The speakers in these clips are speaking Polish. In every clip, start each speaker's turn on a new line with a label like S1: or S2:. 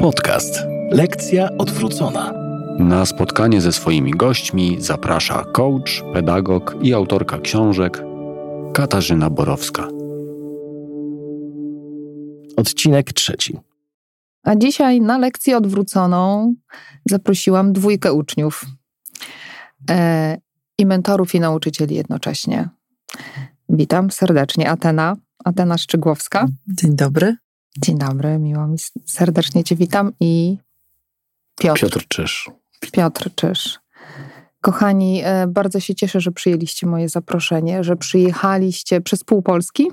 S1: Podcast. Lekcja odwrócona.
S2: Na spotkanie ze swoimi gośćmi zaprasza coach, pedagog i autorka książek Katarzyna Borowska.
S1: Odcinek trzeci.
S3: A dzisiaj na lekcję odwróconą zaprosiłam dwójkę uczniów e, i mentorów i nauczycieli jednocześnie. Witam serdecznie Atena, Atena Szczygłowska.
S4: Dzień dobry.
S3: Dzień dobry, miło mi serdecznie Cię witam i Piotr.
S1: Piotr Czyż.
S3: Piotr Czyż. Kochani, e, bardzo się cieszę, że przyjęliście moje zaproszenie, że przyjechaliście przez pół Polski.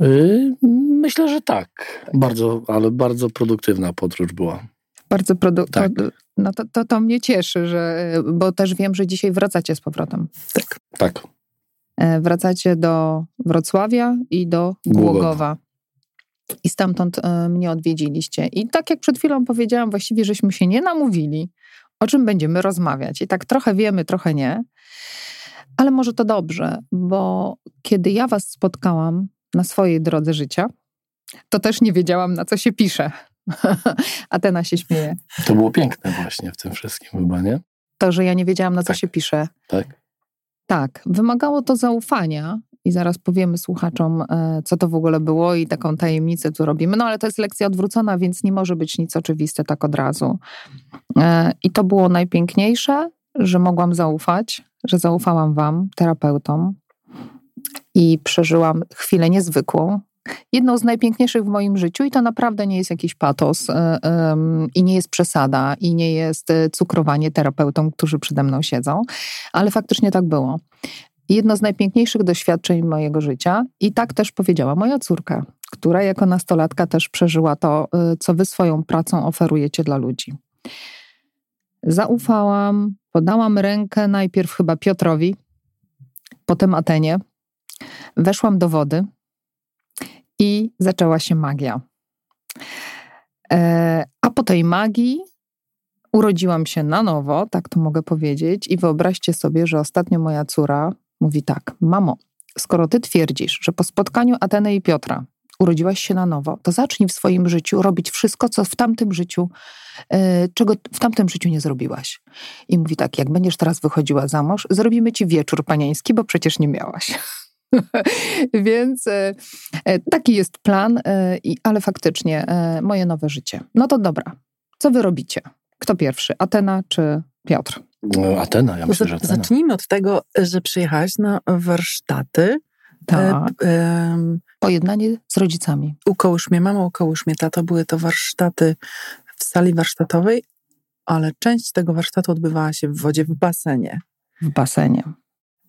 S1: Yy, myślę, że tak. Bardzo, ale bardzo produktywna podróż była.
S3: Bardzo produktywna.
S1: Tak.
S3: No to, to, to mnie cieszy, że, bo też wiem, że dzisiaj wracacie z powrotem.
S4: Tak.
S1: Tak.
S3: E, Wracacie do Wrocławia i do
S1: Głogowa.
S3: I stamtąd e, mnie odwiedziliście. I tak jak przed chwilą powiedziałam, właściwie żeśmy się nie namówili, o czym będziemy rozmawiać. I tak trochę wiemy, trochę nie. Ale może to dobrze, bo kiedy ja was spotkałam na swojej drodze życia, to też nie wiedziałam, na co się pisze. Atena się śmieje.
S1: To było piękne właśnie w tym wszystkim chyba, nie?
S3: To, że ja nie wiedziałam, na co
S1: Tak.
S3: się pisze.
S1: Tak.
S3: Tak, wymagało to zaufania i zaraz powiemy słuchaczom, e, co to w ogóle było i taką tajemnicę tu robimy. No ale to jest lekcja odwrócona, więc nie może być nic oczywiste tak od razu. E, I to było najpiękniejsze, że mogłam zaufać, że zaufałam Wam, terapeutom i przeżyłam chwilę niezwykłą. Jedną z najpiękniejszych w moim życiu, i to naprawdę nie jest jakiś patos, e, i nie jest przesada, i nie jest e, cukrowanie terapeutom, którzy przede mną siedzą, ale faktycznie tak było. Jedno z najpiękniejszych doświadczeń mojego życia, i tak też powiedziała moja córka, która jako nastolatka też przeżyła to, y, co wy swoją pracą oferujecie dla ludzi. Zaufałam, podałam rękę najpierw chyba Piotrowi, potem Atenie. Weszłam do wody i zaczęła się magia. E, a po tej magii urodziłam się na nowo, tak to mogę powiedzieć. I wyobraźcie sobie, że ostatnio moja córa mówi tak: Mamo, skoro ty twierdzisz, że po spotkaniu Ateny i Piotra urodziłaś się na nowo, to zacznij w swoim życiu robić wszystko, co w tamtym życiu, e, czego w tamtym życiu nie zrobiłaś. I mówi tak: Jak będziesz teraz wychodziła za mąż, zrobimy ci wieczór panieński, bo przecież nie miałaś. Więc e, e, taki jest plan, e, i, ale faktycznie e, moje nowe życie. No to dobra. Co wy robicie? Kto pierwszy? Atena czy Piotr?
S1: No, Atena, ja myślę, że Atena.
S4: Zacznijmy od tego, że przyjechałaś na warsztaty.
S3: Tak.
S4: E, em,
S3: Pojednanie z rodzicami.
S4: ukołysz mnie mamo, ukołysz mnie tato. Były to warsztaty w sali warsztatowej, ale część tego warsztatu odbywała się w wodzie, w basenie.
S3: W basenie.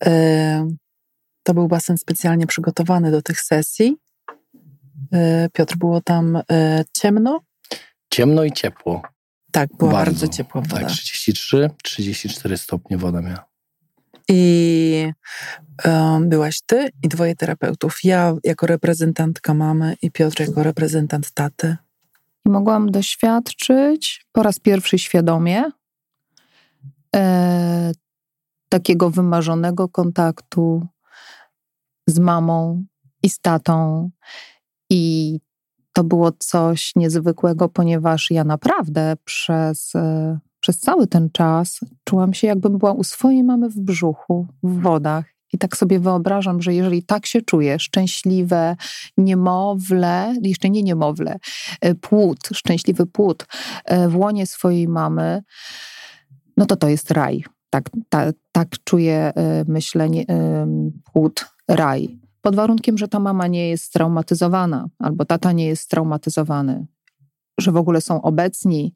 S4: E, To był basen specjalnie przygotowany do tych sesji. E, Piotr, było tam e, ciemno?
S1: Ciemno i ciepło.
S4: Tak, była bardzo, ciepła woda.
S1: Tak, 33, 34 stopnie woda miała.
S4: I em, byłaś ty i dwoje terapeutów. Ja jako reprezentantka mamy i Piotr jako reprezentant taty.
S3: I mogłam doświadczyć po raz pierwszy świadomie e, takiego wymarzonego kontaktu z mamą i z tatą. I to było coś niezwykłego, ponieważ ja naprawdę przez, e, przez cały ten czas czułam się, jakbym była u swojej mamy w brzuchu, w wodach. I tak sobie wyobrażam, że jeżeli tak się czuję, szczęśliwe niemowlę, jeszcze nie niemowlę, e, płód, szczęśliwy płód e, w łonie swojej mamy, no to to jest raj. Tak, ta, tak czuję, e, myślę, nie- em, płód, raj. Pod warunkiem, że ta mama nie jest straumatyzowana, albo tata nie jest straumatyzowany, że w ogóle są obecni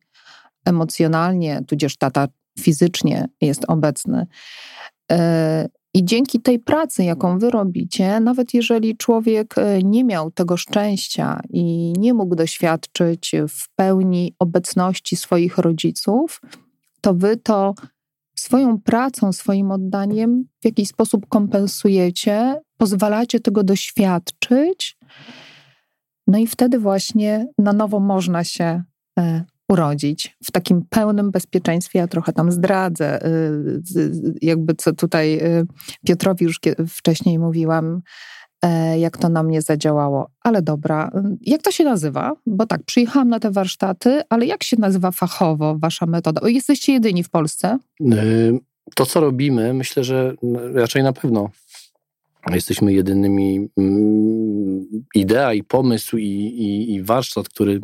S3: emocjonalnie, tudzież tata fizycznie jest obecny. E, I dzięki tej pracy, jaką wy robicie, nawet jeżeli człowiek e, nie miał tego szczęścia i nie mógł doświadczyć w pełni obecności swoich rodziców, to wy to swoją pracą, swoim oddaniem w jakiś sposób kompensujecie, pozwalacie tego doświadczyć. No i wtedy właśnie na nowo można się e, urodzić w takim pełnym bezpieczeństwie. Ja trochę tam zdradzę, z- jakby co tutaj y, Piotrowi już wcześniej mówiłam, e, jak to na mnie zadziałało. Ale dobra, jak to się nazywa? Bo tak, przyjechałam na te warsztaty, ale jak się nazywa fachowo wasza metoda? Jesteście jedyni w Polsce?
S1: Y, to, co robimy, myślę, że raczej na pewno jesteśmy jedynymi. Idea i pomysł i, i, i warsztat, który,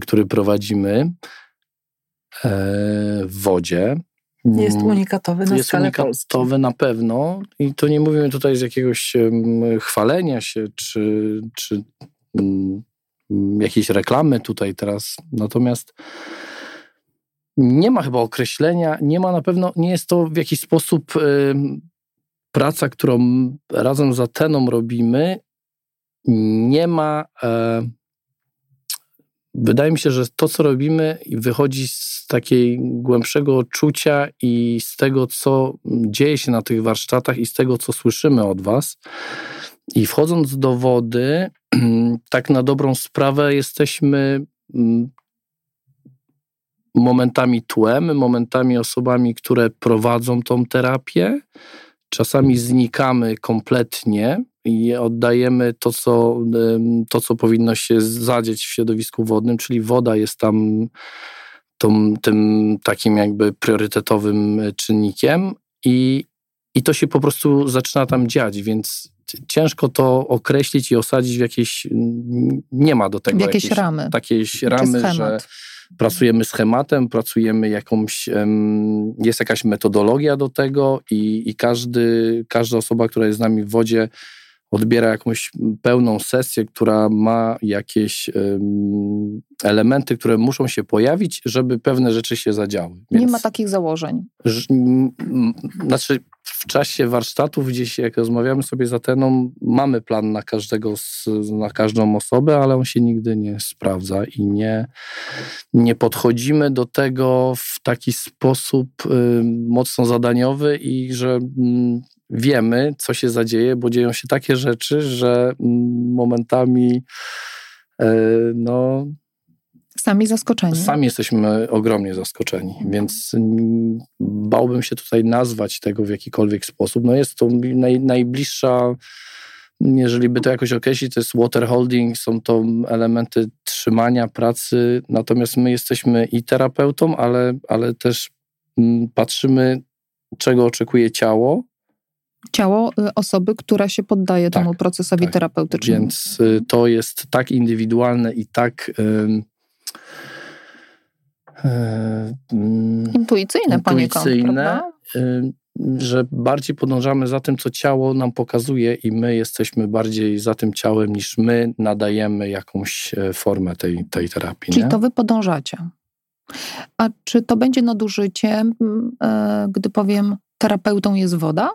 S1: który prowadzimy e, w wodzie.
S4: Jest mm, unikatowy na
S1: jest
S4: skalę
S1: unikatowy
S4: Polski.
S1: na pewno i to nie mówimy tutaj z jakiegoś chwalenia się czy, czy um, jakiejś reklamy tutaj teraz. Natomiast nie ma chyba określenia, nie ma na pewno, nie jest to w jakiś sposób praca, którą razem z Ateną robimy, nie ma. Wydaje mi się, że to, co robimy, wychodzi z takiej głębszego odczucia i z tego, co dzieje się na tych warsztatach i z tego, co słyszymy od Was. I wchodząc do wody, tak na dobrą sprawę, jesteśmy mm, momentami tłem, momentami osobami, które prowadzą tą terapię. Czasami znikamy kompletnie i oddajemy to co, to, co powinno się zadzieć w środowisku wodnym, czyli woda jest tam tą, tym takim jakby priorytetowym czynnikiem i, i to się po prostu zaczyna tam dziać, więc ciężko to określić i osadzić w jakieś, nie ma do tego
S3: w jakieś, jakieś ramy.
S1: Takiej ramy, że pracujemy schematem, pracujemy jakąś, jest jakaś metodologia do tego i, i każdy, każda osoba, która jest z nami w wodzie, odbiera jakąś pełną sesję, która ma jakieś um, elementy, które muszą się pojawić, żeby pewne rzeczy się zadziały.
S3: Więc, nie ma takich założeń.
S1: znaczy, w czasie warsztatów gdzieś, jak rozmawiamy sobie z Ateną, mamy plan na każdego, na każdą osobę, ale on się nigdy nie sprawdza i nie, nie podchodzimy do tego w taki sposób y, mocno zadaniowy i że y, wiemy, co się zadzieje, bo dzieją się takie rzeczy, że momentami e, no.
S3: Sami zaskoczeni.
S1: Sami jesteśmy ogromnie zaskoczeni, więc bałbym się tutaj nazwać tego w jakikolwiek sposób. No jest to naj, najbliższa, jeżeli by to jakoś określić, to jest water holding, są to elementy trzymania pracy, natomiast my jesteśmy i terapeutą, ale, ale też patrzymy, czego oczekuje ciało,
S3: ciało y, osoby, która się poddaje tak, temu procesowi tak. terapeutycznemu.
S1: Więc y, to jest tak indywidualne i tak. Yy,
S3: yy, intuicyjne, intuicyjne
S1: yy, że bardziej podążamy za tym, co ciało nam pokazuje, i my jesteśmy bardziej za tym ciałem, niż my nadajemy jakąś e, formę tej, tej terapii.
S3: Czyli
S1: nie?
S3: to wy podążacie. A czy to będzie nadużyciem, e, gdy powiem, terapeutą jest woda?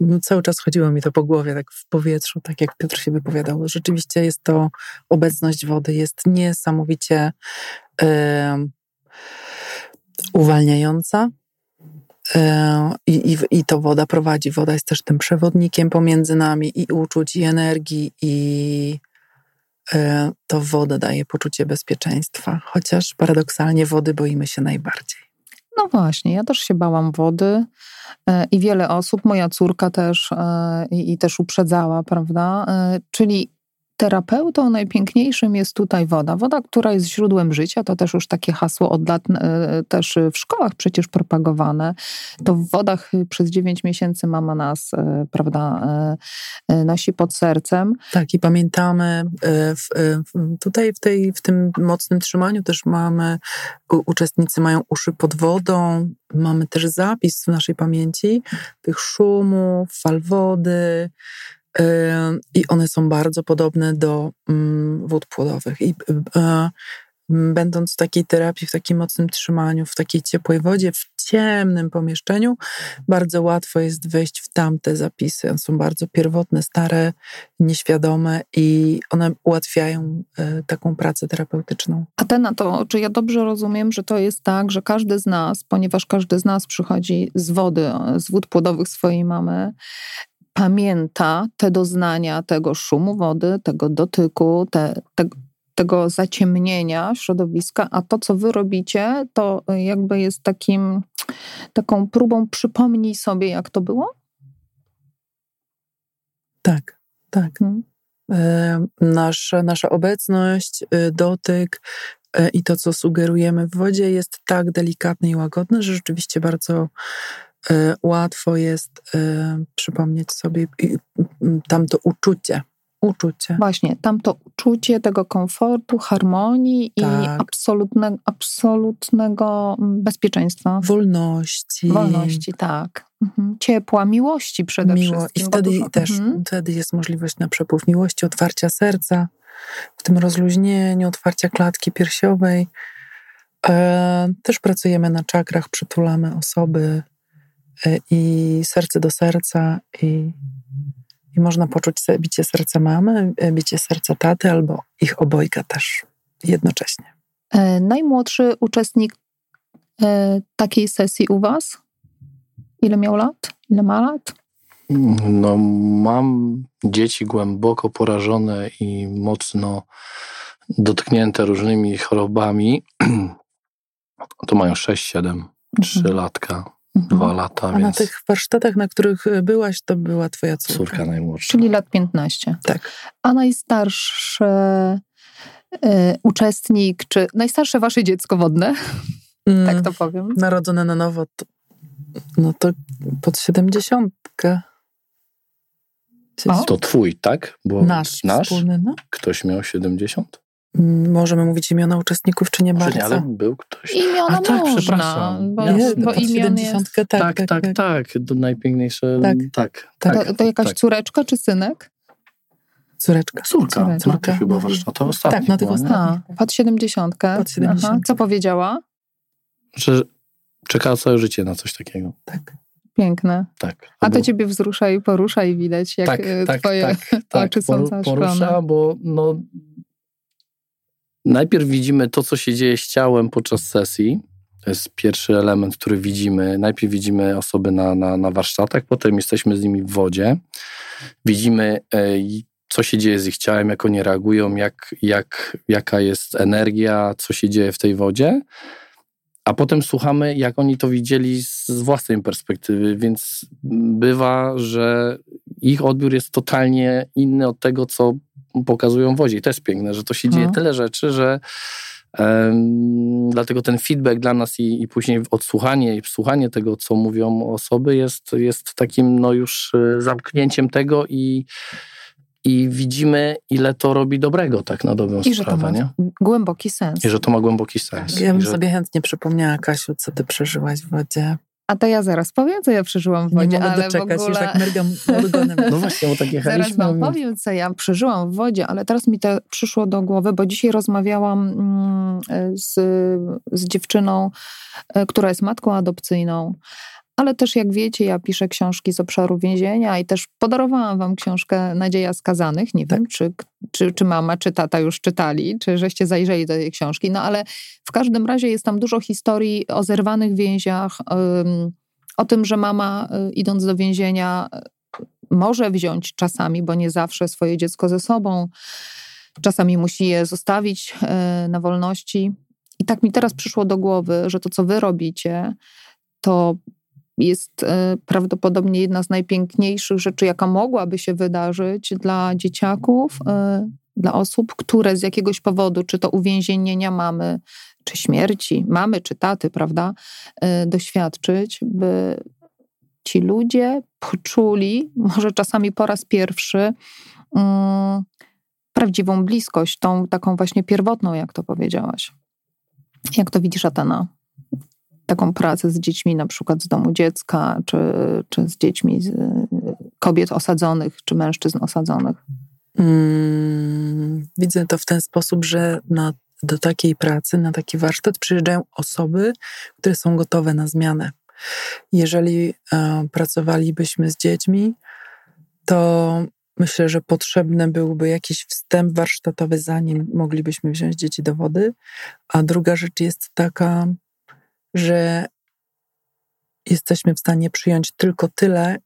S4: No, cały czas chodziło mi to po głowie, tak w powietrzu, tak jak Piotr się wypowiadał. Rzeczywiście jest to obecność wody, jest niesamowicie uwalniająca. I, i, I to woda prowadzi. Woda jest też tym przewodnikiem pomiędzy nami i uczuć, i energii, i to woda daje poczucie bezpieczeństwa. Chociaż paradoksalnie wody boimy się najbardziej.
S3: No właśnie, ja też się bałam wody e, i wiele osób, moja córka też e, i też uprzedzała, prawda? E, czyli terapeutą najpiękniejszym jest tutaj woda. Woda, która jest źródłem życia, to też już takie hasło od lat e, też w szkołach przecież propagowane. To w wodach przez 9 miesięcy mama nas, e, prawda, e, nosi pod sercem.
S4: Tak i pamiętamy, tutaj w, tej, w tym mocnym trzymaniu też mamy, uczestnicy mają uszy pod wodą, mamy też zapis w naszej pamięci tych szumów, fal wody, i one są bardzo podobne do mm, wód płodowych. I e, będąc w takiej terapii, w takim mocnym trzymaniu, w takiej ciepłej wodzie, w ciemnym pomieszczeniu, bardzo łatwo jest wejść w tamte zapisy. One są bardzo pierwotne, stare, nieświadome i one ułatwiają taką pracę terapeutyczną.
S3: A te na to, czy ja dobrze rozumiem, że to jest tak, że każdy z nas, ponieważ każdy z nas przychodzi z wody, z wód płodowych swojej mamy, pamięta te doznania tego szumu wody, tego dotyku, te, te, tego zaciemnienia środowiska, a to, co wy robicie, to jakby jest takim, taką próbą przypomnij sobie, jak to było?
S4: Tak. Tak. Hmm. Nasza, nasza obecność, dotyk i to, co sugerujemy w wodzie, jest tak delikatne i łagodne, że rzeczywiście bardzo łatwo jest przypomnieć sobie tamto uczucie uczucie.
S3: Właśnie, tamto uczucie tego komfortu, harmonii tak. i absolutne, absolutnego mm, bezpieczeństwa.
S4: Wolności.
S3: Wolności, tak. Mhm. Ciepła, miłości przede Miło. wszystkim.
S4: I wtedy dużo... też mhm. wtedy jest możliwość na przepływ miłości, otwarcia serca, w tym rozluźnieniu, otwarcia klatki piersiowej. E, też pracujemy na czakrach, przytulamy osoby i serce do serca i i można poczuć bicie serca mamy, e, bicie serca taty albo ich obojga też jednocześnie.
S3: E, najmłodszy uczestnik e, takiej sesji u Was? Ile miał lat? Ile ma lat?
S1: No, mam dzieci głęboko porażone i mocno dotknięte różnymi chorobami. To mają 6, 7, 3 mhm. latka dwa mhm. lata.
S4: A
S1: więc...
S4: na tych warsztatach, na których e, byłaś, to była twoja córka?
S1: Córka najmłodsza.
S3: Czyli lat 15.
S4: Tak.
S3: A najstarszy y, uczestnik, czy najstarsze wasze dziecko wodne, mm, tak to powiem.
S4: Narodzone na nowo, to, no to pod siedemdziesiątkę.
S1: To twój, tak?
S4: Bo nasz, nasz? Wspólny, no.
S1: Ktoś miał 70?
S4: Możemy mówić imiona uczestników, czy nie bardzo?
S1: ale był ktoś.
S3: Imiona A, tak, można, przepraszam. Bo,
S1: Jasne,
S3: bo imion
S1: jest... tak, tak, tak, tak, tak. To najpiękniejsze. Tak, tak.
S3: tak to, to jakaś tak. córeczka czy synek?
S4: Córeczka.
S1: Córka, córka, córka chyba warsztatowa ostatnia.
S4: Tak, na tych ostatnich.
S3: Pod 70. Pod 70. Aha. Co powiedziała?
S1: Że czekała całe życie na coś takiego.
S4: Tak.
S3: Piękne.
S1: Tak.
S3: A to ciebie wzrusza i porusza i widać, jak tak, e, tak, twoje tak, tak, oczy są zaszklone.
S1: Porusza, bo no, Najpierw widzimy to, co się dzieje z ciałem podczas sesji. To jest pierwszy element, który widzimy. Najpierw widzimy osoby na, na, na warsztatach, potem jesteśmy z nimi w wodzie. Widzimy, e, co się dzieje z ich ciałem, jak oni reagują, jak, jak, jaka jest energia, co się dzieje w tej wodzie. A potem słuchamy, jak oni to widzieli z własnej perspektywy, więc bywa, że ich odbiór jest totalnie inny od tego, co pokazują w wodzie. I to jest piękne, że to się dzieje mhm. tyle rzeczy, że um, dlatego ten feedback dla nas i, i, później odsłuchanie i słuchanie tego, co mówią osoby, jest, jest takim no już e, zamknięciem tego i i widzimy, ile to robi dobrego, tak na dobrą I sprawę. Nie?
S3: głęboki sens.
S1: I że to ma głęboki sens.
S4: Ja bym
S1: że...
S4: sobie chętnie przypomniała, Kasiu, co ty przeżyłaś w wodzie.
S3: A to ja zaraz powiem, co ja przeżyłam w wodzie,
S4: nie mogę
S3: ale
S4: doczekać,
S3: w ogóle...
S4: już ogonem.
S1: No właśnie, bo tak jechaliśmy.
S3: Zaraz wam powiem, co ja przeżyłam w wodzie, ale teraz mi to przyszło do głowy, bo dzisiaj rozmawiałam mm, z, z dziewczyną, e, która jest matką adopcyjną ale też jak wiecie, ja piszę książki z obszaru więzienia i też podarowałam wam książkę Nadzieja Skazanych. Nie tak. wiem, czy, czy, czy mama, czy tata już czytali, czy żeście zajrzeli do tej książki, no ale w każdym razie jest tam dużo historii o zerwanych więziach, o tym, że mama y, idąc do więzienia y, może wziąć czasami, bo nie zawsze swoje dziecko ze sobą, czasami musi je zostawić y, na wolności. I tak mi teraz przyszło do głowy, że to, co wy robicie, to jest e, prawdopodobnie jedna z najpiękniejszych rzeczy, jaka mogłaby się wydarzyć dla dzieciaków, e, dla osób, które z jakiegoś powodu, czy to uwięzienia mamy, czy śmierci mamy, czy taty, prawda, e, doświadczyć, by ci ludzie poczuli, może czasami po raz pierwszy, mm, prawdziwą bliskość, tą taką właśnie pierwotną, jak to powiedziałaś. Jak to widzisz, Atena? Taką pracę z dziećmi, na przykład z domu dziecka, czy, czy z dziećmi z kobiet osadzonych, czy mężczyzn osadzonych?
S4: Hmm, widzę to w ten sposób, że na, do takiej pracy, na taki warsztat przyjeżdżają osoby, które są gotowe na zmianę. Jeżeli e, pracowalibyśmy z dziećmi, to myślę, że potrzebny byłby jakiś wstęp warsztatowy, zanim moglibyśmy wziąć dzieci do wody. A druga rzecz jest taka, że jesteśmy w stanie przyjąć tylko tyle,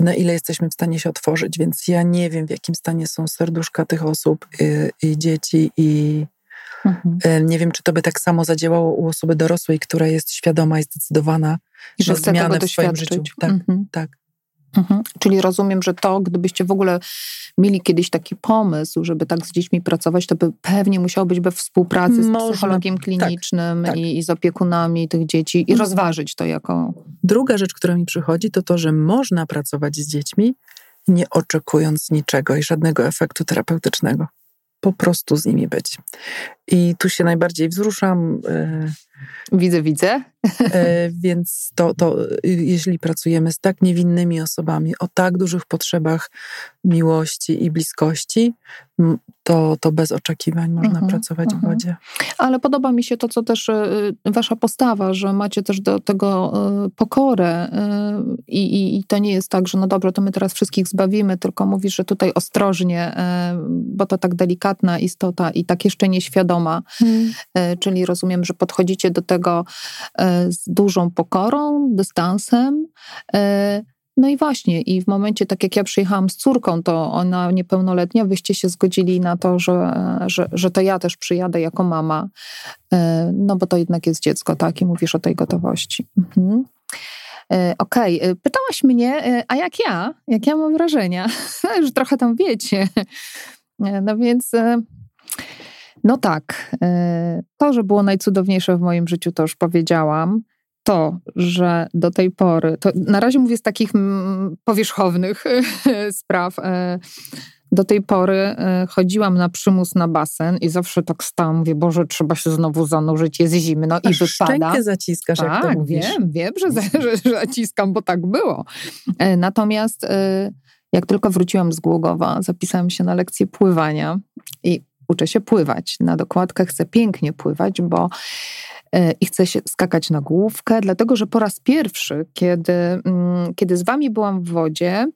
S4: na ile jesteśmy w stanie się otworzyć. Więc ja nie wiem, w jakim stanie są serduszka tych osób y, i dzieci, i mhm. nie wiem, czy to by tak samo zadziałało u osoby dorosłej, która jest świadoma i zdecydowana, I że zmianę w swoim życiu. Tak, mhm. tak.
S3: Mhm. Czyli rozumiem, że to, gdybyście w ogóle mieli kiedyś taki pomysł, żeby tak z dziećmi pracować, to by pewnie musiało być we współpracy z Można. psychologiem tak, klinicznym tak, tak. I, I, z opiekunami tych dzieci i mhm. rozważyć to jako.
S4: Druga rzecz, która mi przychodzi, to to, że można pracować z dziećmi, nie oczekując niczego i żadnego efektu terapeutycznego po prostu z nimi być. I tu się najbardziej wzruszam.
S3: E, widzę, widzę.
S4: E, więc to, to, jeśli pracujemy z tak niewinnymi osobami, o tak dużych potrzebach miłości i bliskości, to, to bez oczekiwań można mhm, pracować w mhm. wodzie.
S3: Ale podoba mi się to, co też e, wasza postawa, że macie też do tego pokorę i, i, i to nie jest tak, że no dobrze, to my teraz wszystkich zbawimy, tylko mówisz, że tutaj ostrożnie, bo to tak delikatna istota i tak jeszcze nieświadoma, hmm. czyli rozumiem, że podchodzicie do tego z dużą pokorą, dystansem. E, no i właśnie, i w momencie, tak jak ja przyjechałam z córką, to ona niepełnoletnia, wyście się zgodzili na to, że, że, że to ja też przyjadę jako mama, e, no bo to jednak jest dziecko, tak? I mówisz o tej gotowości. Mhm. E, okej, okay. pytałaś mnie, a jak ja? Jak ja mam wrażenia? Już trochę tam wiecie. No więc no tak, e, to, że było najcudowniejsze w moim życiu, to już powiedziałam. To, że do tej pory, to na razie mówię z takich mm, powierzchownych spraw, e, do tej pory e, chodziłam na przymus na basen i zawsze tak stałam, mówię, Boże, trzeba się znowu zanurzyć, jest zimno i wypada.
S4: Szczękę zaciskasz, tak, jak to tak, mówisz.
S3: wiem, wiem, że, że, że zaciskam, bo tak było. Natomiast jak tylko wróciłam z Głogowa, zapisałam się na lekcję pływania i uczę się pływać. Na dokładkę chcę pięknie pływać, bo e, i chcę się skakać na główkę, dlatego że po raz pierwszy, kiedy, mm, kiedy z wami byłam w wodzie,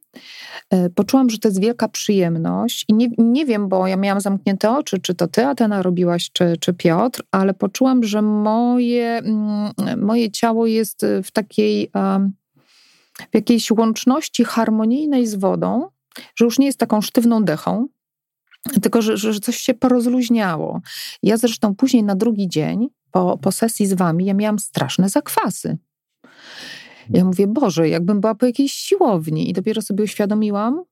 S3: e, poczułam, że to jest wielka przyjemność i nie, nie wiem, bo ja miałam zamknięte oczy, czy to ty, Atena, robiłaś, czy, czy Piotr, ale poczułam, że moje, mm, moje ciało jest w takiej w jakiejś łączności harmonijnej z wodą, że już nie jest taką sztywną dechą, tylko, że, że coś się porozluźniało. Ja zresztą później na drugi dzień, po, po sesji z wami, ja miałam straszne zakwasy. Ja mówię, Boże, jakbym była po jakiejś siłowni i dopiero sobie uświadomiłam,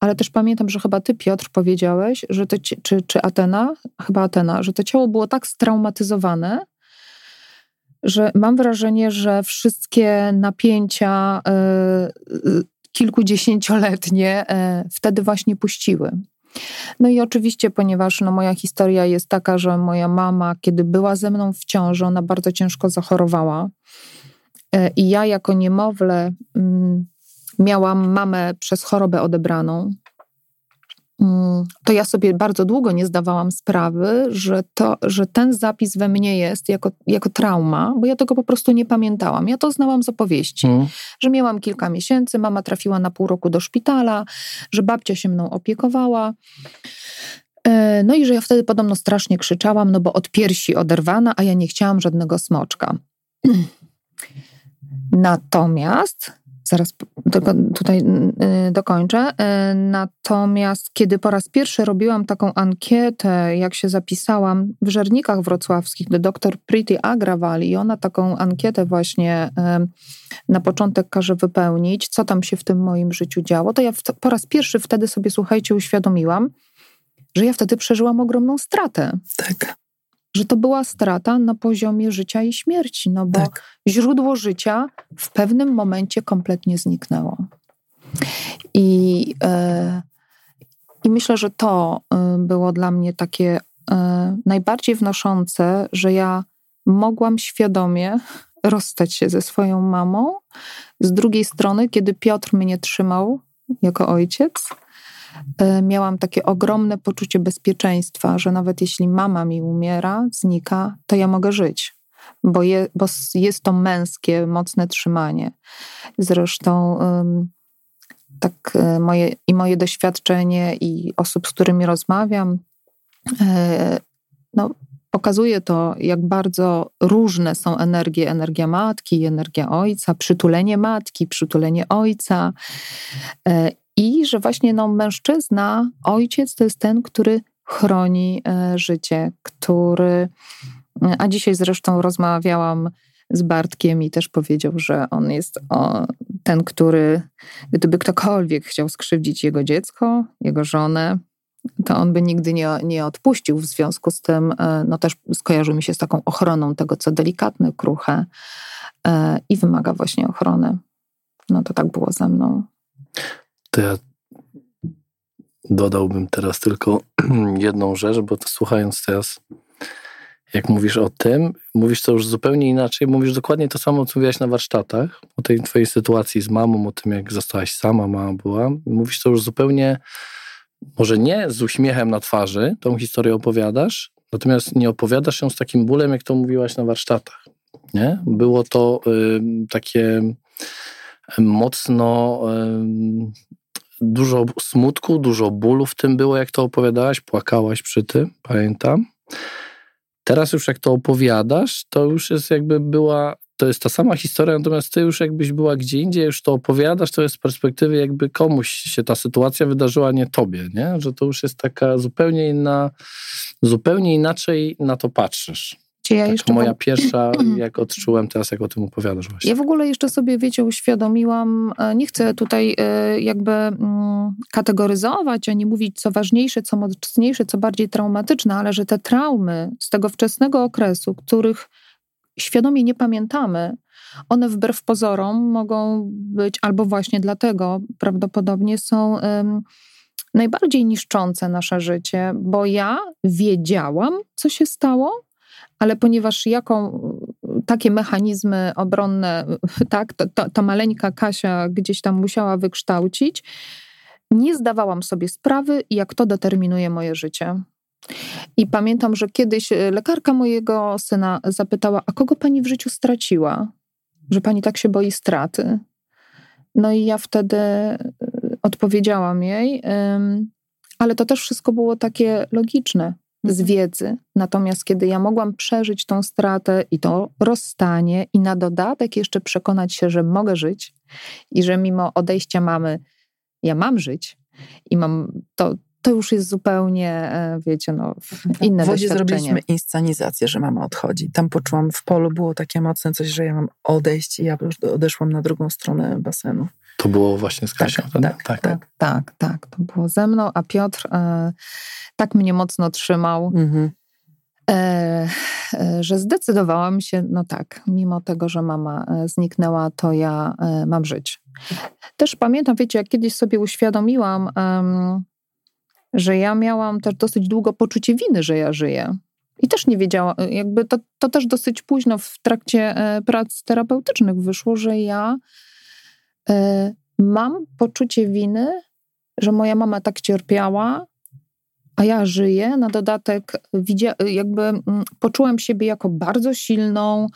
S3: ale też pamiętam, że chyba ty, Piotr, powiedziałeś, że to, czy, czy Atena, chyba Atena, że to ciało było tak straumatyzowane, że mam wrażenie, że wszystkie napięcia y, y, kilkudziesięcioletnie y, wtedy właśnie puściły. No i oczywiście, ponieważ no, moja historia jest taka, że moja mama, kiedy była ze mną w ciąży, ona bardzo ciężko zachorowała. E, I ja jako niemowlę mm, miałam mamę przez chorobę odebraną. Mm, to ja sobie bardzo długo nie zdawałam sprawy, że, to, że ten zapis we mnie jest jako, jako trauma, bo ja tego po prostu nie pamiętałam. Ja to znałam z opowieści, mm. że miałam kilka miesięcy, mama trafiła na pół roku do szpitala, że babcia się mną opiekowała. E, no i że ja wtedy podobno strasznie krzyczałam, no bo od piersi oderwana, a ja nie chciałam żadnego smoczka. Natomiast zaraz tutaj y, dokończę. Y, natomiast kiedy po raz pierwszy robiłam taką ankietę, jak się zapisałam w Żernikach Wrocławskich do dr Priti Agrawal i ona taką ankietę właśnie y, na początek każe wypełnić, co tam się w tym moim życiu działo, to ja po raz pierwszy wtedy sobie, słuchajcie, uświadomiłam, że ja wtedy przeżyłam ogromną stratę.
S4: Tak
S3: że to była strata na poziomie życia i śmierci, no bo tak. źródło życia w pewnym momencie kompletnie zniknęło. I, e, I myślę, że to e, było dla mnie takie e, najbardziej wnoszące, że ja mogłam świadomie rozstać się ze swoją mamą. Z drugiej strony, kiedy Piotr mnie trzymał jako ojciec, miałam takie ogromne poczucie bezpieczeństwa, że nawet jeśli mama mi umiera, znika, to ja mogę żyć. Bo, je, bo jest to męskie, mocne trzymanie. Zresztą tak e, moje, i moje doświadczenie i osób, z którymi rozmawiam, e, no, pokazuje to, jak bardzo różne są energie, energia matki, energia ojca, przytulenie matki, przytulenie ojca. I że właśnie no, mężczyzna, ojciec to jest ten, który chroni e, życie, który. E, a dzisiaj zresztą rozmawiałam z Bartkiem i też powiedział, że on jest ten, który gdyby ktokolwiek chciał skrzywdzić jego dziecko, jego żonę, to on by nigdy nie, nie odpuścił. W związku z tym, e, no też skojarzył mi się z taką ochroną tego, co delikatne, kruche i wymaga właśnie ochrony. No to tak było ze mną.
S1: To ja dodałbym teraz tylko jedną rzecz, bo to słuchając teraz, jak mówisz o tym, mówisz to już zupełnie inaczej, mówisz dokładnie to samo, co mówiłaś na warsztatach, o tej twojej sytuacji z mamą, o tym, jak zostałaś sama, mama była. Mówisz to już zupełnie może nie z uśmiechem na twarzy tą historię opowiadasz, natomiast nie opowiadasz ją z takim bólem, jak to mówiłaś na warsztatach. Nie? Było to y, takie mocno y, dużo smutku, dużo bólu w tym było, jak to opowiadałaś, płakałaś przy tym, pamiętam. Teraz już jak to opowiadasz, to już jest jakby była to jest ta sama historia, natomiast ty już jakbyś była gdzie indziej, już to opowiadasz, to jest z perspektywy jakby komuś się ta sytuacja wydarzyła, nie tobie, nie? Że to już jest taka zupełnie inna, zupełnie inaczej na to patrzysz. Ja tak, moja w... pierwsza, jak odczułem teraz, jak o tym opowiadasz właśnie.
S3: Ja w ogóle jeszcze sobie, wiecie, uświadomiłam, e, nie chcę tutaj e, jakby mm, kategoryzować, ani mówić co ważniejsze, co mocniejsze, co bardziej traumatyczne, ale że te traumy z tego wczesnego okresu, których świadomie nie pamiętamy, one wbrew pozorom mogą być, albo właśnie dlatego prawdopodobnie są um, najbardziej niszczące nasze życie, bo ja wiedziałam, co się stało, ale ponieważ jaką takie mechanizmy obronne, tak, to, to, to maleńka Kasia gdzieś tam musiała wykształcić, nie zdawałam sobie sprawy, jak to determinuje moje życie. I pamiętam, że kiedyś e, lekarka mojego syna zapytała: A kogo pani w życiu straciła? Że pani tak się boi straty. No i ja wtedy e, odpowiedziałam jej, ale to też wszystko było takie logiczne z wiedzy. Natomiast kiedy ja mogłam przeżyć tą stratę i to rozstanie, i na dodatek jeszcze przekonać się, że mogę żyć i że mimo odejścia mamy, ja mam żyć i mam to, to już jest zupełnie, e, wiecie, no, inne
S4: W wodzie zrobiliśmy inscenizację, że mama odchodzi. Tam poczułam, w polu było takie mocne coś, że ja mam odejść i ja już odeszłam na drugą stronę basenu.
S1: To było właśnie z Kasią?
S3: Tak, tak, tak, tak, tak, tak, To było ze mną, a Piotr e, tak mnie mocno trzymał, mhm. e, e, że zdecydowałam się, no tak, mimo tego, że mama e, zniknęła, to ja e, mam żyć. Też pamiętam, wiecie, jak kiedyś sobie uświadomiłam, że ja miałam też dosyć długo poczucie winy, że ja żyję. I też nie wiedziałam, jakby to, to też dosyć późno w trakcie e, prac terapeutycznych wyszło, że ja mam poczucie winy, że moja mama tak cierpiała, a ja żyję. Na dodatek jakby mm, poczułam siebie jako bardzo silną.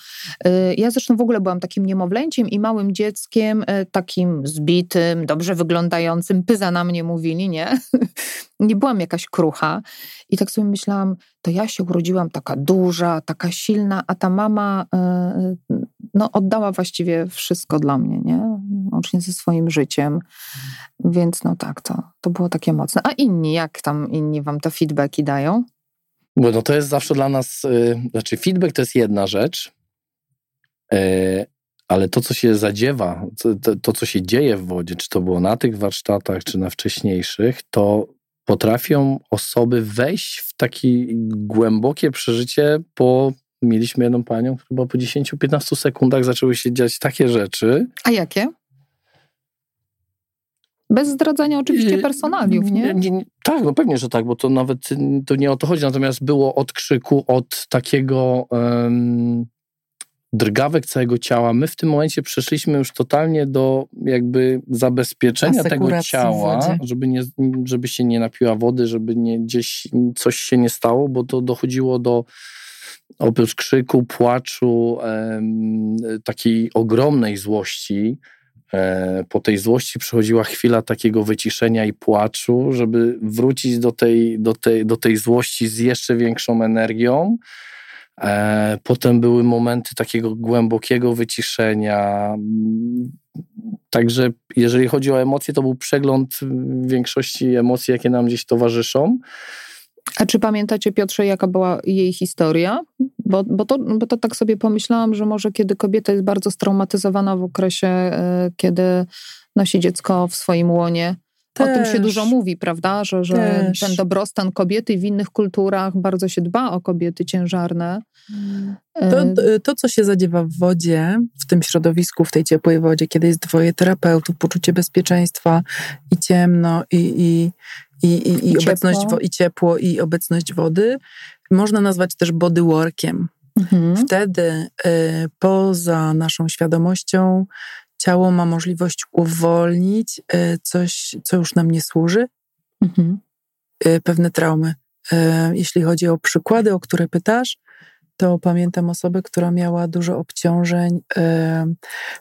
S3: Y, ja zresztą w ogóle byłam takim niemowlęciem i małym dzieckiem, y, takim zbitym, dobrze wyglądającym. Pyza na mnie mówili, nie? nie byłam jakaś krucha. I tak sobie myślałam, to ja się urodziłam taka duża, taka silna, a ta mama no, oddała właściwie wszystko dla mnie, nie? Łącznie ze swoim życiem. Więc no tak, to, to było takie mocne. A inni, jak tam inni wam te feedbacki dają?
S1: Bo no to jest zawsze dla nas, yy, znaczy feedback to jest jedna rzecz, yy, ale to, co się zadziewa, to, to, co się dzieje w wodzie, czy to było na tych warsztatach, czy na wcześniejszych, to potrafią osoby wejść w takie głębokie przeżycie po mieliśmy jedną panią, chyba po 10-15 sekundach zaczęły się dziać takie rzeczy.
S3: A jakie? Bez zdradzania oczywiście personaliów, nie? nie, nie
S1: tak, no pewnie, że tak, bo to nawet to nie o to chodzi. Natomiast było od krzyku, od takiego um, drgawek całego ciała. My w tym momencie przeszliśmy już totalnie do jakby zabezpieczenia tego ciała, żeby, nie, żeby się nie napiła wody, żeby nie, gdzieś coś się nie stało, bo to dochodziło do oprócz krzyku, płaczu, takiej ogromnej złości, po tej złości przychodziła chwila takiego wyciszenia i płaczu, żeby wrócić do tej, do tej, do tej złości z jeszcze większą energią. E, potem były momenty takiego głębokiego wyciszenia. Także jeżeli chodzi o emocje, to był przegląd większości emocji, jakie nam gdzieś towarzyszą.
S3: A czy pamiętacie, Piotrze, jaka była jej historia? Bo, bo, to, bo to tak sobie pomyślałam, że może kiedy kobieta jest bardzo straumatyzowana w okresie, e, kiedy nosi dziecko w swoim łonie, też. O tym się dużo mówi, prawda? Że, że ten dobrostan kobiety w innych kulturach bardzo się dba o kobiety ciężarne.
S4: To, to, co się zadziewa w wodzie, w tym środowisku, w tej ciepłej wodzie, kiedy jest dwoje terapeutów, poczucie bezpieczeństwa i ciemno, i, i, i, i, i, obecność ciepło. i ciepło, i obecność wody, można nazwać też bodyworkiem. Mhm. Wtedy y, poza naszą świadomością ciało ma możliwość uwolnić y, coś, co już nam nie służy, mhm. Y, pewne traumy. Y, jeśli chodzi o przykłady, o które pytasz, to pamiętam osobę, która miała dużo obciążeń e,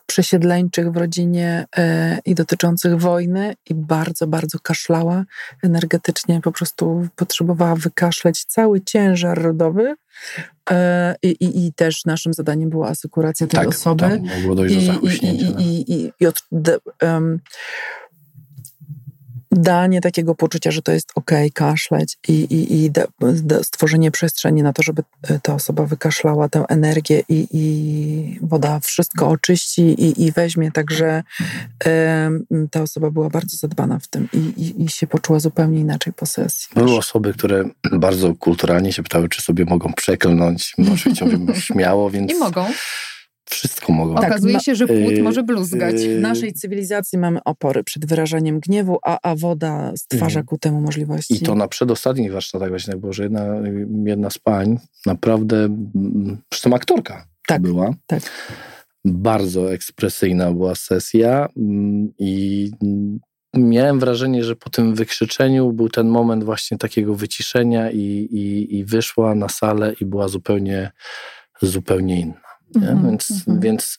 S4: przesiedleńczych w rodzinie e, i dotyczących wojny i bardzo, bardzo kaszlała energetycznie, po prostu potrzebowała wykaszleć cały ciężar rodowy. E, I, i, I, też naszym zadaniem była asekuracja tej
S1: tak,
S4: osoby.
S1: Tak, mogło dojść do zachłyśnięcia.
S4: I, i, i, i od, de, um, danie takiego poczucia, że to jest ok, kaszleć i, i, i de, de stworzenie przestrzeni na to, żeby e, ta osoba wykaszlała tę energię i, i woda wszystko oczyści i, i weźmie. Także e, ta osoba była bardzo zadbana w tym i, i, i się poczuła zupełnie inaczej po sesji.
S1: Były osoby, które bardzo kulturalnie się pytały, czy sobie mogą przeklnąć. Oczywiście śmiało, więc...
S3: I mogą.
S1: Wszystko mogą.
S3: Tak, Okazuje tak, się, że płód yy, może bluzgać.
S4: W naszej cywilizacji mamy opory przed wyrażaniem gniewu, a, a woda stwarza ku temu możliwości.
S1: I to na przedostatnich warsztatach właśnie, bo że jedna, jedna z pań naprawdę, zresztą aktorka tak, była. Tak. Bardzo ekspresyjna była sesja i miałem wrażenie, że po tym wykrzyczeniu był ten moment właśnie takiego wyciszenia i, i, i wyszła na salę i była zupełnie, zupełnie inna. Mm-hmm, więc, mm-hmm. więc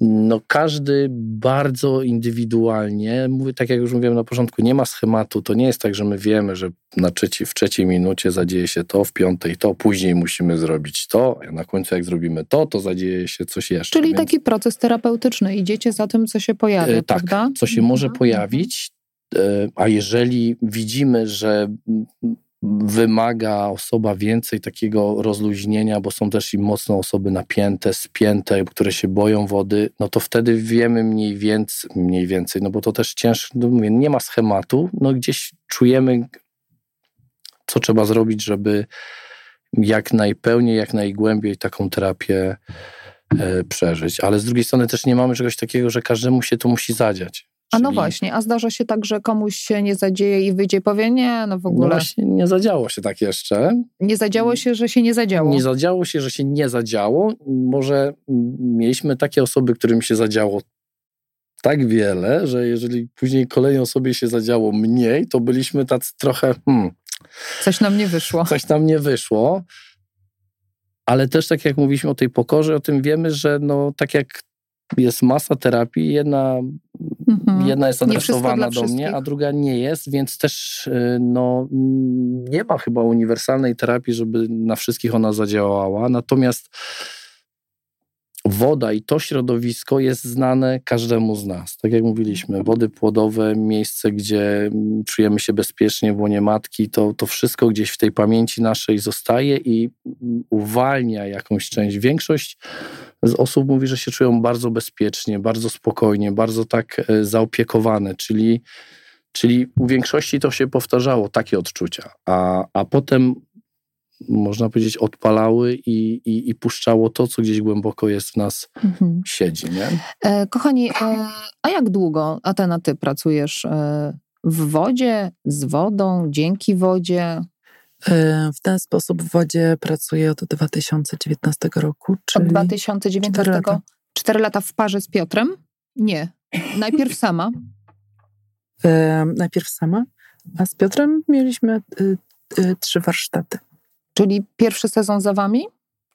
S1: no każdy bardzo indywidualnie, mówię tak jak już mówiłem na początku, nie ma schematu, to nie jest tak, że my wiemy, że na trzeci, w trzeciej minucie zadzieje się to, w piątej to, później musimy zrobić to, a na końcu jak zrobimy to, to zadzieje się coś jeszcze.
S3: Czyli więc... taki proces terapeutyczny, idziecie za tym, co się pojawia, e,
S1: tak,
S3: prawda?
S1: co się może mhm, pojawić, e, a jeżeli widzimy, że wymaga osoba więcej takiego rozluźnienia, bo są też i mocno osoby napięte, spięte, które się boją wody, no to wtedy wiemy mniej więcej, mniej więcej no bo to też ciężko, no mówię, nie ma schematu, no gdzieś czujemy, co trzeba zrobić, żeby jak najpełniej, jak najgłębiej taką terapię e, przeżyć. Ale z drugiej strony też nie mamy czegoś takiego, że każdemu się to musi zadziać.
S3: A no właśnie, a zdarza się tak, że komuś się nie zadzieje i wyjdzie i powie, nie, no w no ogóle.
S1: No właśnie, nie zadziało się tak jeszcze.
S3: Nie zadziało się, że się nie zadziało.
S1: Nie zadziało się, że się nie zadziało. Może mieliśmy takie osoby, którym się zadziało tak wiele, że jeżeli później kolejnej osobie się zadziało mniej, to byliśmy tacy trochę. Hmm,
S3: coś nam nie wyszło.
S1: Coś nam nie wyszło. Ale też tak jak mówiliśmy o tej pokorze, o tym wiemy, że no tak jak jest masa terapii, jedna, mhm. jedna jest adresowana do mnie, a druga nie jest, więc też y, no, nie ma chyba uniwersalnej terapii, żeby na wszystkich ona zadziałała. Natomiast woda i to środowisko jest znane każdemu z nas. Tak jak mówiliśmy, wody płodowe, miejsce, gdzie czujemy się bezpiecznie w łonie matki, to, to wszystko gdzieś w tej pamięci naszej zostaje i uwalnia jakąś część. Większość z osób mówi, że się czują bardzo bezpiecznie, bardzo spokojnie, bardzo tak e, zaopiekowane, czyli, czyli u większości to się powtarzało, takie odczucia. A, a potem można powiedzieć, odpalały i, i, i, puszczało to, co gdzieś głęboko jest w nas mhm. siedzi. Nie?
S3: E, kochani, e, a jak długo, Atena, ty pracujesz w wodzie, z wodą, dzięki wodzie?
S4: E, w ten sposób w wodzie pracuję od 2019 roku.
S3: Czyli od 2019? 4 lata. 4 lata w parze z Piotrem? Nie. Najpierw sama.
S4: E, najpierw sama, a z Piotrem mieliśmy y, y, trzy warsztaty.
S3: Czyli pierwszy sezon za wami?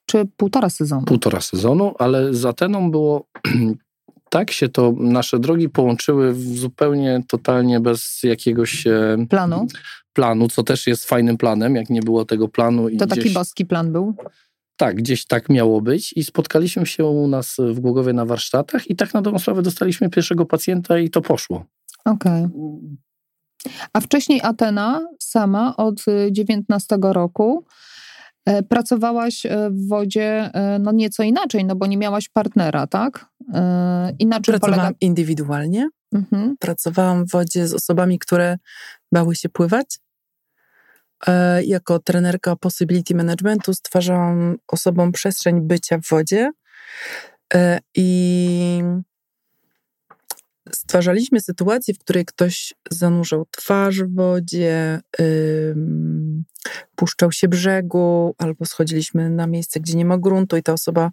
S3: Czy półtora sezonu?
S1: Półtora sezonu, ale z Ateną było tak się to nasze drogi połączyły zupełnie totalnie bez jakiegoś e,
S3: planu.
S1: Planu, co też jest fajnym planem, jak nie było tego planu.
S3: to taki boski plan był?
S1: Tak, gdzieś tak miało być i spotkaliśmy się u nas w Głogowie na warsztatach i tak na dobrą sprawę dostaliśmy pierwszego pacjenta i to poszło.
S3: Okej. Okay. A wcześniej Atena sama od 19 roku e, pracowałaś e, w wodzie e, no nieco inaczej, no bo nie miałaś partnera, tak? Inaczej
S4: Pracowałam
S3: polega...
S4: indywidualnie.
S3: Mhm.
S4: Pracowałam w wodzie z osobami, które bały się pływać. Jako trenerka Possibility Managementu stwarzałam osobom przestrzeń bycia w wodzie i stwarzaliśmy sytuację, w której ktoś zanurzał twarz w wodzie, puszczał się brzegu, albo schodziliśmy na miejsce, gdzie nie ma gruntu, i ta osoba,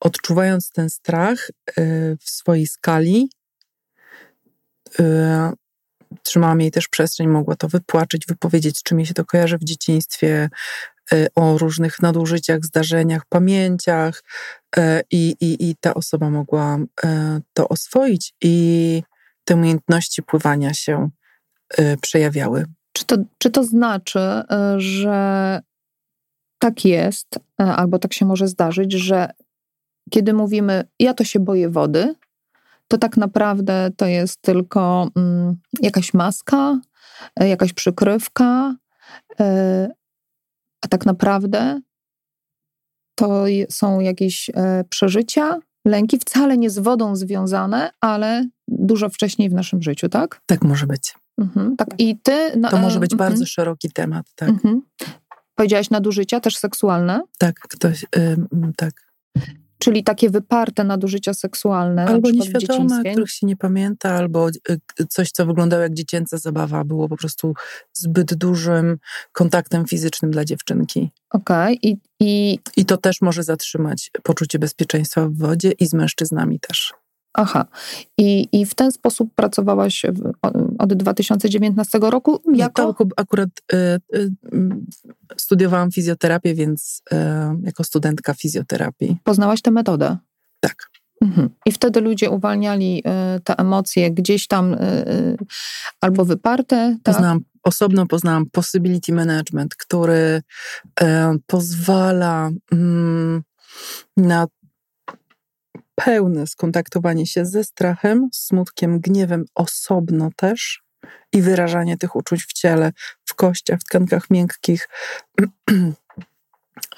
S4: odczuwając ten strach yy, w swojej skali, trzymałam jej też przestrzeń, mogła to wypłaczyć, wypowiedzieć, czym jej się to kojarzy w dzieciństwie, y, o różnych nadużyciach, zdarzeniach, pamięciach, y, i, i, i ta osoba mogła y, to oswoić, i te umiejętności pływania się przejawiały.
S3: Czy to, czy to znaczy, że tak jest, albo tak się może zdarzyć, że kiedy mówimy, ja to się boję wody, to tak naprawdę to jest tylko mm, jakaś maska, e, jakaś przykrywka, e, a tak naprawdę to są jakieś e, przeżycia, lęki, wcale nie z wodą związane, ale dużo wcześniej w naszym życiu, tak?
S4: Tak może być.
S3: Mhm, tak. I ty.
S4: No, to może być mhm. bardzo szeroki temat, tak. Mhm.
S3: Powiedziałaś nadużycia też seksualne?
S4: Tak, ktoś, tak.
S3: Czyli takie wyparte nadużycia seksualne.
S4: Albo nieświadome, których się nie pamięta, albo y, coś, co wyglądało jak dziecięca zabawa, było po prostu zbyt dużym kontaktem fizycznym dla dziewczynki.
S3: Okej. Okay. I, i...
S4: I to też może zatrzymać poczucie bezpieczeństwa w wodzie i z mężczyznami też.
S3: Aha. I, I w ten sposób pracowałaś od 2019 roku?
S4: Jako... Ja akurat y, y, studiowałam fizjoterapię, więc y, jako studentka fizjoterapii.
S3: Poznałaś tę metodę?
S4: Tak.
S3: Mhm. I wtedy ludzie uwalniali y, te emocje gdzieś tam y, y, albo wyparte.
S4: Tak? Poznałam, osobno poznałam possibility management, który pozwala mm, na pełne skontaktowanie się ze strachem, smutkiem, gniewem osobno też i wyrażanie tych uczuć w ciele, w kościach, w tkankach miękkich.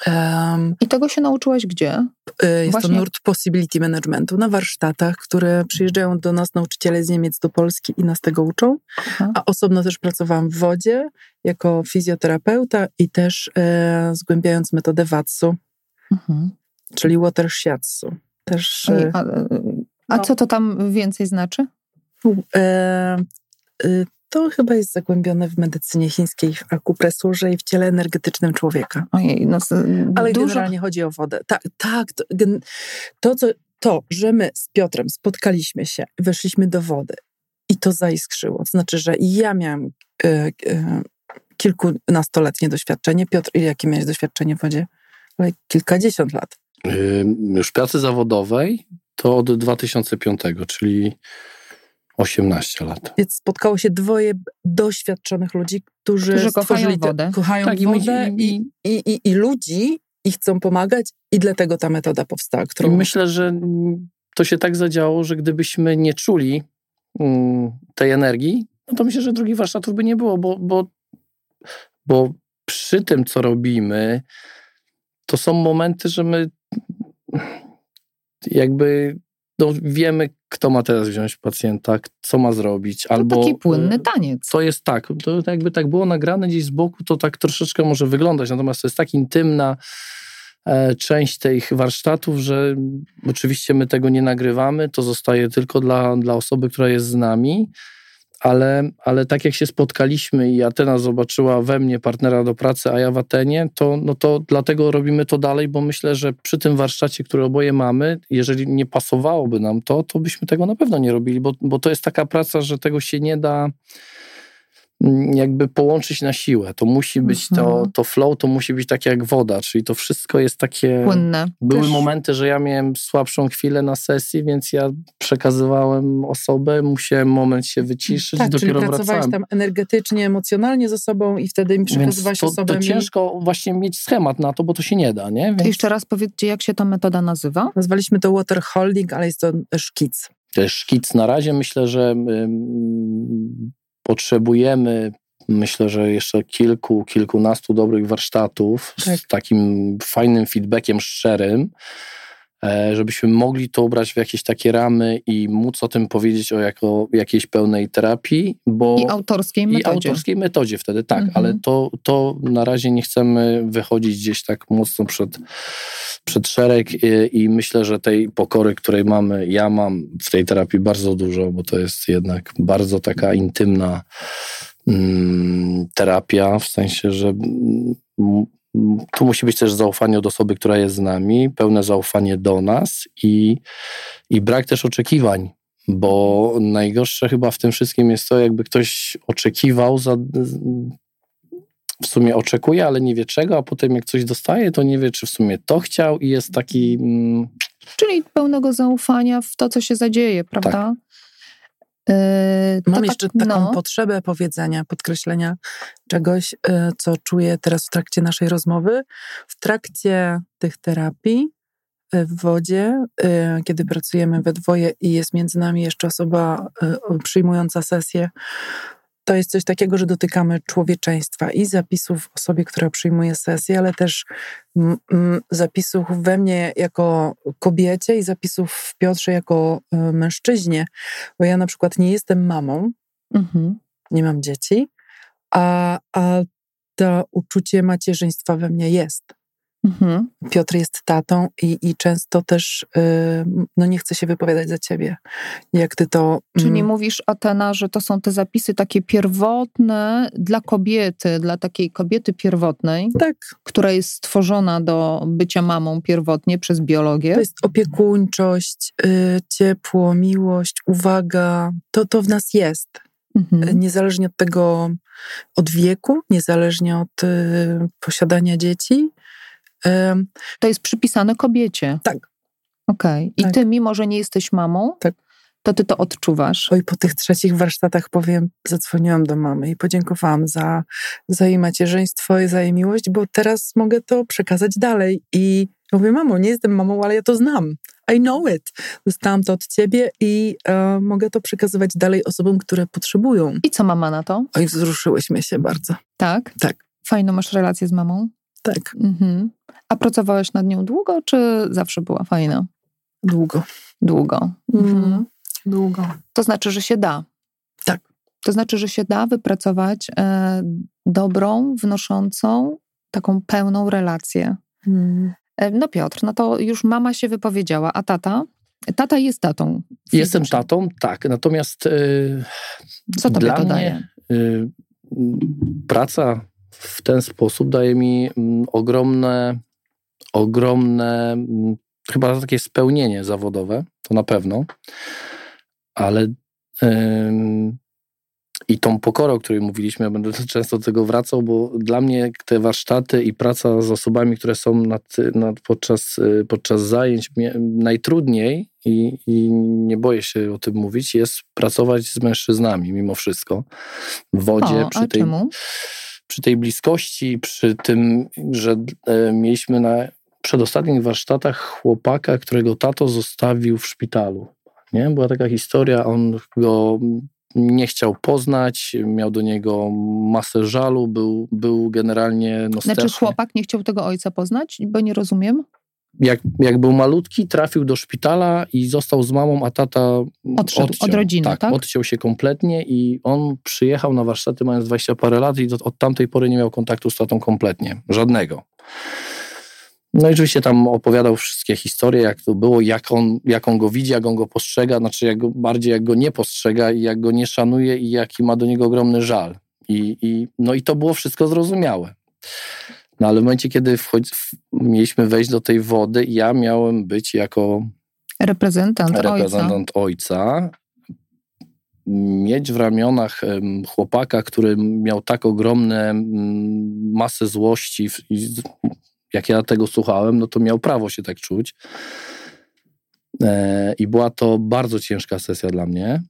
S3: Um, I tego się nauczyłaś gdzie?
S4: Y, jest Właśnie. to nurt possibility managementu na warsztatach, które przyjeżdżają do nas nauczyciele z Niemiec do Polski i nas tego uczą. Aha. A osobno też pracowałam w wodzie jako fizjoterapeuta i też e, zgłębiając metodę Watsu, mhm. czyli water shiatsu też.
S3: E, a, a no. co to tam więcej znaczy? E,
S4: e, to chyba jest zagłębione w medycynie chińskiej, w akupresurze i w ciele energetycznym człowieka.
S3: Ojej, no,
S4: Ale dużo... generalnie chodzi o wodę. Tak, tak to, to, co, to, że my z Piotrem spotkaliśmy się, weszliśmy do wody i to zaiskrzyło. To znaczy, że ja miałam e, e, kilkunastoletnie doświadczenie. Piotr, jakie miałeś doświadczenie w wodzie? Ale kilkadziesiąt lat
S1: już pracy zawodowej to od 2005, czyli 18 lat.
S4: Więc spotkało się dwoje doświadczonych ludzi, którzy, którzy
S3: kochają wodę.
S4: Kochają tak, wodę i, i, i, i, ludzi i chcą pomagać i dlatego ta metoda powstała. Którą...
S1: myślę, że to się tak zadziało, że gdybyśmy nie czuli mm, tej energii, no to myślę, że drugich warsztatów by nie było, bo, bo, bo przy tym, co robimy, to są momenty, że my jakby no, wiemy, kto ma teraz wziąć pacjenta, co ma zrobić. Albo,
S3: to taki płynny taniec.
S1: To jest tak, to jakby tak było nagrane gdzieś z boku, to tak troszeczkę może wyglądać, natomiast to jest tak intymna e, część tych warsztatów, że oczywiście my tego nie nagrywamy, to zostaje tylko dla, dla osoby, która jest z nami ale, ale tak jak się spotkaliśmy i Atena zobaczyła we mnie partnera do pracy, a ja w Atenie, to, no to dlatego robimy to dalej, bo myślę, że przy tym warsztacie, który oboje mamy, jeżeli nie pasowałoby nam to, to byśmy tego na pewno nie robili, bo, bo to jest taka praca, że tego się nie da jakby połączyć na siłę. To musi być to, mhm. to flow, to musi być takie jak woda, czyli to wszystko jest takie.
S3: Płynne.
S1: Były Też. momenty, że ja miałem słabszą chwilę na sesji, więc ja przekazywałem osobę, musiałem moment się wyciszyć
S4: tak,
S1: i dopiero
S4: czyli pracowałeś tam energetycznie, emocjonalnie ze sobą i wtedy mi przekazywałeś osobę.
S1: To ciężko właśnie mieć schemat na to, bo to się nie da, nie?
S3: Więc... Jeszcze raz powiedzcie, jak się ta metoda nazywa?
S4: Nazwaliśmy to water holding, ale jest to szkic.
S1: To jest szkic na razie. Myślę, że potrzebujemy myślę, że jeszcze kilku, kilkunastu dobrych warsztatów
S4: Tak.
S1: z takim fajnym feedbackiem szczerym, żebyśmy mogli to ubrać w jakieś takie ramy i móc o tym powiedzieć o jako jakiejś pełnej terapii, bo
S3: I autorskiej
S1: i
S3: metodzie.
S1: autorskiej metodzie wtedy, tak,
S3: Mhm.
S1: ale to, to na razie nie chcemy wychodzić gdzieś tak mocno przed, przed szereg i, i myślę, że tej pokory, której mamy, ja mam w tej terapii bardzo dużo, bo to jest jednak bardzo taka intymna mm, terapia, w sensie, że tu musi być też zaufanie od osoby, która jest z nami, pełne zaufanie do nas i, i brak też oczekiwań, bo najgorsze chyba w tym wszystkim jest to, jakby ktoś oczekiwał, za, w sumie oczekuje, ale nie wie czego, a potem jak coś dostaje, to nie wie, czy w sumie to chciał i jest taki. Mm,
S3: Czyli pełnego zaufania w to, co się zadzieje, prawda? Yy, to
S4: Mam
S3: tak,
S4: jeszcze taką
S3: no.
S4: potrzebę powiedzenia, podkreślenia czegoś, y, co czuję teraz w trakcie naszej rozmowy. W trakcie tych terapii y, w wodzie, y, kiedy pracujemy we dwoje i jest między nami jeszcze osoba y, przyjmująca sesję, to jest coś takiego, że dotykamy człowieczeństwa i zapisów osobie, która przyjmuje sesję, ale też zapisów we mnie jako kobiecie i zapisów w Piotrze jako y, mężczyźnie. Bo ja na przykład nie jestem mamą,
S3: Mhm.
S4: nie mam dzieci, a, a to uczucie macierzyństwa we mnie jest.
S3: Mhm.
S4: Piotr jest tatą i, i często też y, no nie chce się wypowiadać za ciebie. Jak ty to...
S3: Czyli
S4: mm,
S3: mówisz, Atena, że to są te zapisy takie pierwotne dla kobiety, dla takiej kobiety pierwotnej,
S4: Tak,
S3: która jest stworzona do bycia mamą pierwotnie przez biologię.
S4: to jest opiekuńczość, y, ciepło, miłość, uwaga. To, to w nas jest.
S3: Mhm.
S4: Niezależnie od tego, od wieku, niezależnie od y, posiadania dzieci.
S3: To jest przypisane kobiecie.
S4: Tak.
S3: Okej. I
S4: Tak.
S3: ty, mimo że nie jesteś mamą,
S4: Tak.
S3: to ty to odczuwasz.
S4: Oj, po tych trzecich warsztatach powiem, zadzwoniłam do mamy i podziękowałam za, za jej macierzyństwo i za jej miłość, bo teraz mogę to przekazać dalej. I mówię, mamo, nie jestem mamą, ale ja to znam. I know it. Dostałam to od ciebie i e, mogę to przekazywać dalej osobom, które potrzebują.
S3: I co mama na to?
S4: Oj, wzruszyłyśmy się bardzo.
S3: Tak?
S4: Tak.
S3: Fajną masz relację z mamą?
S4: Tak,
S3: Mhm. A pracowałeś nad nią długo, czy zawsze była fajna?
S4: długo.
S3: Długo. Mhm.
S4: Mhm. Długo.
S3: To znaczy, że się da.
S4: Tak.
S3: To znaczy, że się da wypracować e, dobrą, wnoszącą, taką pełną relację.
S4: Mm.
S3: E, no Piotr, no to już mama się wypowiedziała, a tata? Tata jest tatą.
S1: jestem
S3: fizycznie.
S1: tatą, tak. Natomiast y,
S3: Co tobie
S1: dla
S3: to
S1: mnie,
S3: daje?
S1: y, praca w ten sposób daje mi mm, ogromne, ogromne, mm, chyba takie spełnienie zawodowe, to na pewno, ale ym, i tą pokorę, o której mówiliśmy, ja będę często do tego wracał, bo dla mnie te warsztaty i praca z osobami, które są nad, nad podczas, y, podczas zajęć, najtrudniej i, i nie boję się o tym mówić, jest pracować z mężczyznami mimo wszystko w wodzie,
S3: O,
S1: przy
S3: a
S1: tej
S3: czemu?
S1: Przy tej bliskości, przy tym, że e, mieliśmy na przedostatnich warsztatach chłopaka, którego tato zostawił w szpitalu. Nie? Była taka historia, on go nie chciał poznać, miał do niego masę żalu, był, był generalnie no,
S3: Znaczy chłopak nie chciał tego ojca poznać? Bo nie rozumiem.
S1: Jak, jak był malutki, trafił do szpitala i został z mamą, a tata
S3: Odszedł
S1: odciął.
S3: od rodziny, tak?
S1: odciął się kompletnie i on przyjechał na warsztaty mając 20 parę lat i do, od tamtej pory nie miał kontaktu z tatą kompletnie. Żadnego. No i oczywiście tam opowiadał wszystkie historie, jak to było, jak on, jak on go widzi, jak on go postrzega, znaczy jak go, bardziej jak go nie postrzega i jak go nie szanuje i jaki ma do niego ogromny żal. I, i, no i to było wszystko zrozumiałe. No ale w momencie, kiedy wchodzi, mieliśmy wejść do tej wody, ja miałem być jako
S3: Reprezentant, ojca.
S1: reprezentant ojca, mieć w ramionach chłopaka, który miał tak ogromne masę złości, jak ja tego słuchałem, no to miał prawo się tak czuć. E, I była to bardzo ciężka sesja dla mnie,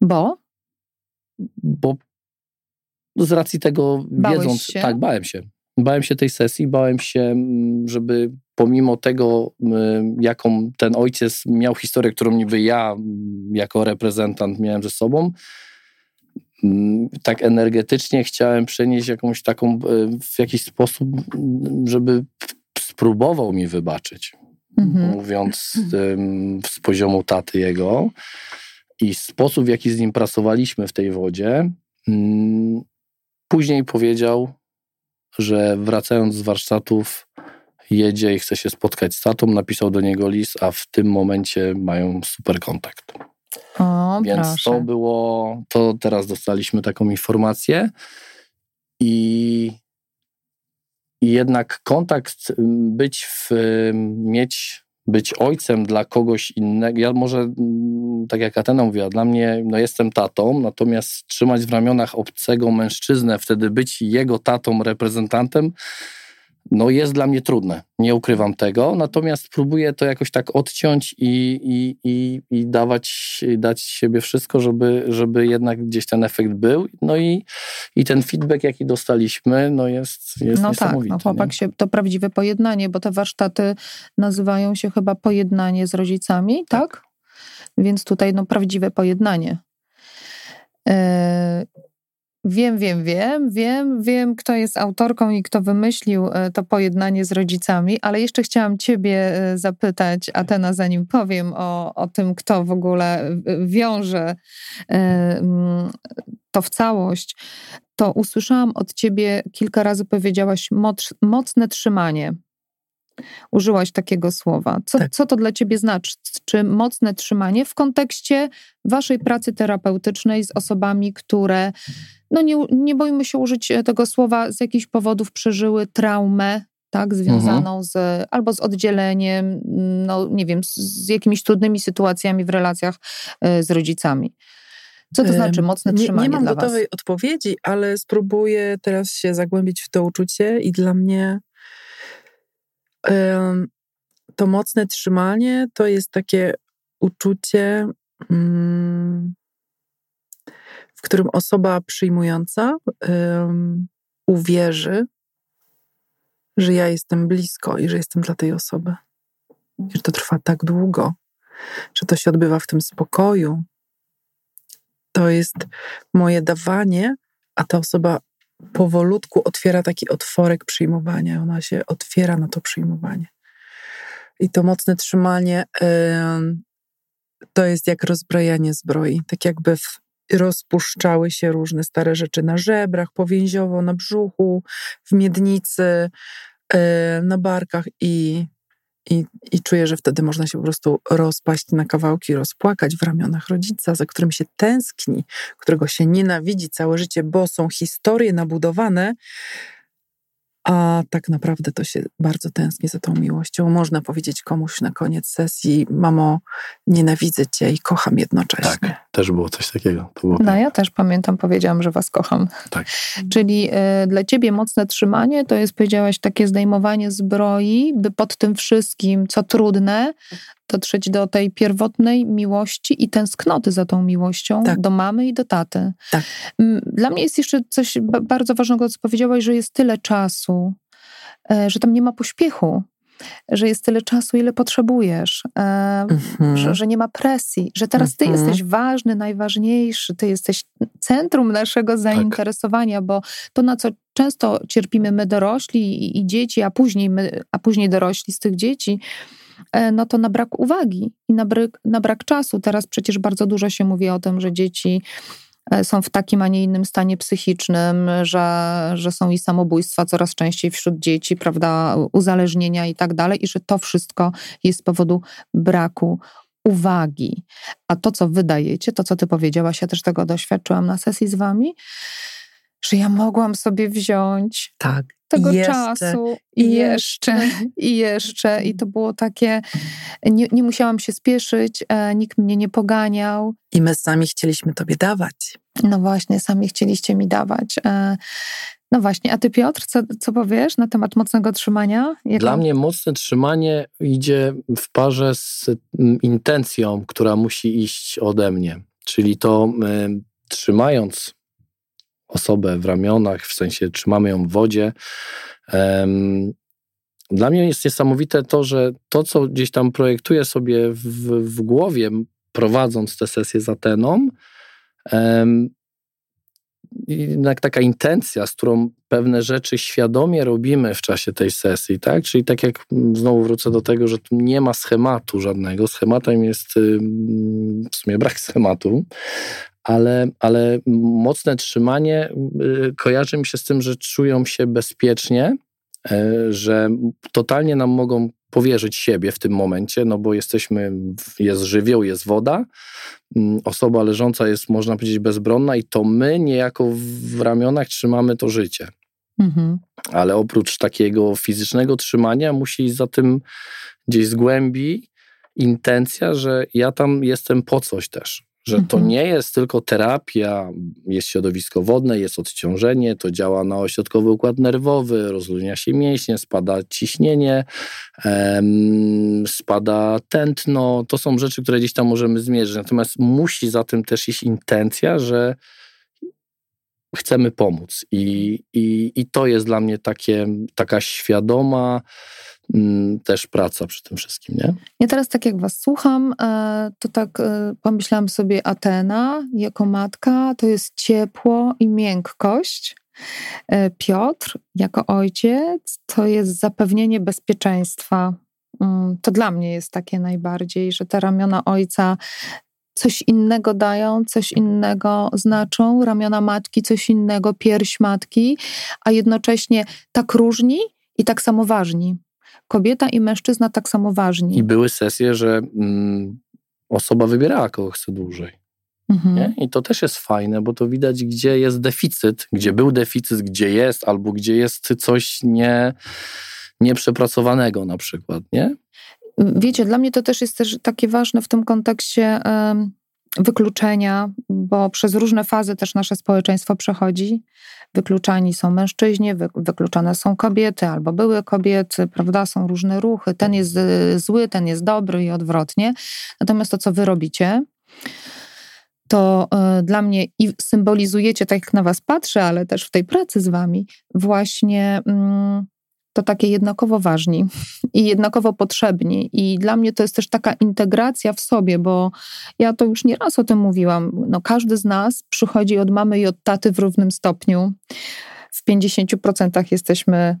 S3: Bo?
S1: bo z racji tego
S3: Bałeś
S1: wiedząc,
S3: się?
S1: tak, bałem się. Bałem się tej sesji, bałem się, mm, żeby pomimo tego, mm, jaką ten ojciec miał historię, którą niby ja mm, jako reprezentant miałem ze sobą, tak energetycznie chciałem przenieść jakąś taką, e, w jakiś sposób, żeby spróbował mi wybaczyć. Mhm. Mówiąc z poziomu taty jego i sposób, w jaki z nim pracowaliśmy w tej wodzie, później powiedział, że wracając z warsztatów jedzie i chce się spotkać z tatą, napisał do niego list, a w tym momencie mają super kontakt.
S3: O,
S1: Więc
S3: proszę.
S1: to było, to teraz dostaliśmy taką informację i, i jednak kontakt, być w, mieć, być ojcem dla kogoś innego, ja może, tak jak Atena mówiła, dla mnie, no jestem tatą, natomiast trzymać w ramionach obcego mężczyznę, wtedy być jego tatą, reprezentantem, no jest dla mnie trudne, nie ukrywam tego, natomiast próbuję to jakoś tak odciąć i, i, i, i dawać, dać siebie wszystko, żeby, żeby jednak gdzieś ten efekt był. No i, i ten feedback, jaki dostaliśmy, no jest, jest
S3: no
S1: niesamowity.
S3: Tak, no chłopak się, to prawdziwe pojednanie, bo te warsztaty nazywają się chyba pojednanie z rodzicami, tak? tak? Więc tutaj no prawdziwe pojednanie. Yy, Wiem, wiem, wiem, wiem, wiem, kto jest autorką i kto wymyślił e, to pojednanie z rodzicami, ale jeszcze chciałam Ciebie e, zapytać, Atena, zanim powiem o, o tym, kto w ogóle e, wiąże to w całość, to usłyszałam od Ciebie kilka razy powiedziałaś moc, mocne trzymanie. Użyłaś takiego słowa. Co, tak. co to dla ciebie znaczy? Czy mocne trzymanie w kontekście waszej pracy terapeutycznej z osobami, które, no nie, nie boimy się użyć tego słowa, z jakichś powodów przeżyły traumę, tak, związaną mhm. z albo z oddzieleniem, no nie wiem, z, z jakimiś trudnymi sytuacjami w relacjach y, z rodzicami. Co to znaczy mocne trzymanie?
S4: Nie, nie mam gotowej
S3: was?
S4: odpowiedzi, ale spróbuję teraz się zagłębić w to uczucie i dla mnie to mocne trzymanie to jest takie uczucie, mm, w którym osoba przyjmująca uwierzy, że ja jestem blisko i że jestem dla tej osoby. I że to trwa tak długo, że to się odbywa w tym spokoju. To jest moje dawanie, a ta osoba powolutku otwiera taki otworek przyjmowania. Ona się otwiera na to przyjmowanie. I to mocne trzymanie to jest jak rozbrajanie zbroi. Tak jakby w, rozpuszczały się różne stare rzeczy na żebrach, powięziowo, na brzuchu, w miednicy, na barkach i i, I czuję, że wtedy można się po prostu rozpaść na kawałki, rozpłakać w ramionach rodzica, za którym się tęskni, którego się nienawidzi całe życie, bo są historie nabudowane, a tak naprawdę to się bardzo tęskni za tą miłością. Można powiedzieć komuś na koniec sesji: Mamo, nienawidzę cię i kocham jednocześnie.
S1: Tak, też było coś takiego. Było
S3: no, ja też pamiętam, powiedziałam, że was kocham.
S1: Tak.
S3: Czyli y, dla ciebie mocne trzymanie to jest, powiedziałaś, takie zdejmowanie zbroi, by pod tym wszystkim, co trudne, dotrzeć do tej pierwotnej miłości i tęsknoty za tą miłością tak. do mamy i do taty.
S4: Tak.
S3: Dla mnie jest jeszcze coś bardzo ważnego, co powiedziałaś, że jest tyle czasu, e, że tam nie ma pośpiechu że jest tyle czasu, ile potrzebujesz, mm-hmm. że, że, nie ma presji, że teraz ty mm-hmm. jesteś ważny, najważniejszy, ty jesteś centrum naszego tak. zainteresowania, tak. bo to, na co często cierpimy my dorośli i, i dzieci, a później, my, a później dorośli z tych dzieci, E, no to na brak uwagi i na brak, na brak czasu. Teraz przecież bardzo dużo się mówi o tym, że dzieci e, są w takim, a nie innym stanie psychicznym, że, że są i samobójstwa coraz częściej wśród dzieci, prawda, uzależnienia i tak dalej, i że to wszystko jest z powodu braku uwagi. A to, co wydajecie, to, co ty powiedziałaś, ja też tego doświadczyłam na sesji z wami, że ja mogłam sobie wziąć
S4: tak,
S3: tego jeszcze, czasu i jeszcze, i jeszcze. I to było takie, nie, nie musiałam się spieszyć, e, nikt mnie nie poganiał.
S4: I my sami chcieliśmy tobie dawać.
S3: No właśnie, sami chcieliście mi dawać. E, no właśnie, a ty Piotr, co, co powiesz na temat mocnego trzymania?
S1: Dla mnie mocne trzymanie idzie w parze z intencją, która musi iść ode mnie. Czyli to y, trzymając osobę w ramionach, w sensie trzymamy ją w wodzie. Dla mnie jest niesamowite to, że to, co gdzieś tam projektuję sobie w, w głowie, prowadząc tę sesję z Ateną, jednak taka intencja, z którą pewne rzeczy świadomie robimy w czasie tej sesji, tak? Czyli tak jak znowu wrócę do tego, że tu nie ma schematu żadnego. Schematem jest w sumie brak schematu, ale, ale mocne trzymanie y, kojarzy mi się z tym, że czują się bezpiecznie, e, że totalnie nam mogą powierzyć siebie w tym momencie, no bo jesteśmy, jest żywioł, jest woda, mm, osoba leżąca jest, można powiedzieć, bezbronna i to my niejako w ramionach trzymamy to życie. Mhm. Ale oprócz takiego fizycznego trzymania musi za tym gdzieś z głębi intencja, że ja tam jestem po coś też że to mhm. nie jest tylko terapia, jest środowisko wodne, jest odciążenie, to działa na ośrodkowy układ nerwowy, rozluźnia się mięśnie, spada ciśnienie, em, spada tętno. To są rzeczy, które gdzieś tam możemy zmierzyć. Natomiast musi za tym też iść intencja, że chcemy pomóc. I, i, i to jest dla mnie takie, taka świadoma, też praca przy tym wszystkim, nie?
S3: Ja teraz tak jak was słucham, e, to tak e, pomyślałam sobie Atena jako matka, to jest ciepło i miękkość. E, Piotr jako ojciec to jest zapewnienie bezpieczeństwa. Mm, to dla mnie jest takie najbardziej, że te ramiona ojca coś innego dają, coś innego znaczą, ramiona matki coś innego, pierś matki, a jednocześnie tak różni i tak samo ważni kobieta i mężczyzna tak samo ważni.
S1: I były sesje, że mm, osoba wybierała, kogo chce dłużej. Mhm. I to też jest fajne, bo to widać, gdzie jest deficyt, gdzie był deficyt, gdzie jest, albo gdzie jest coś nie, nieprzepracowanego na przykład, nie?
S3: Wiecie, dla mnie to też jest też takie ważne w tym kontekście wykluczenia, bo przez różne fazy też nasze społeczeństwo przechodzi. Wykluczani są mężczyźni, wy, wykluczone są kobiety albo były kobiety, prawda? Są różne ruchy. Ten jest y, zły, ten jest dobry i odwrotnie. Natomiast to, co wy robicie, to y, dla mnie i symbolizujecie, tak jak na was patrzę, ale też w tej pracy z wami, właśnie. Mm, to takie jednakowo ważni i jednakowo potrzebni. I dla mnie to jest też taka integracja w sobie, bo ja to już nieraz o tym mówiłam. No, każdy z nas przychodzi od mamy i od taty w równym stopniu. W 50% jesteśmy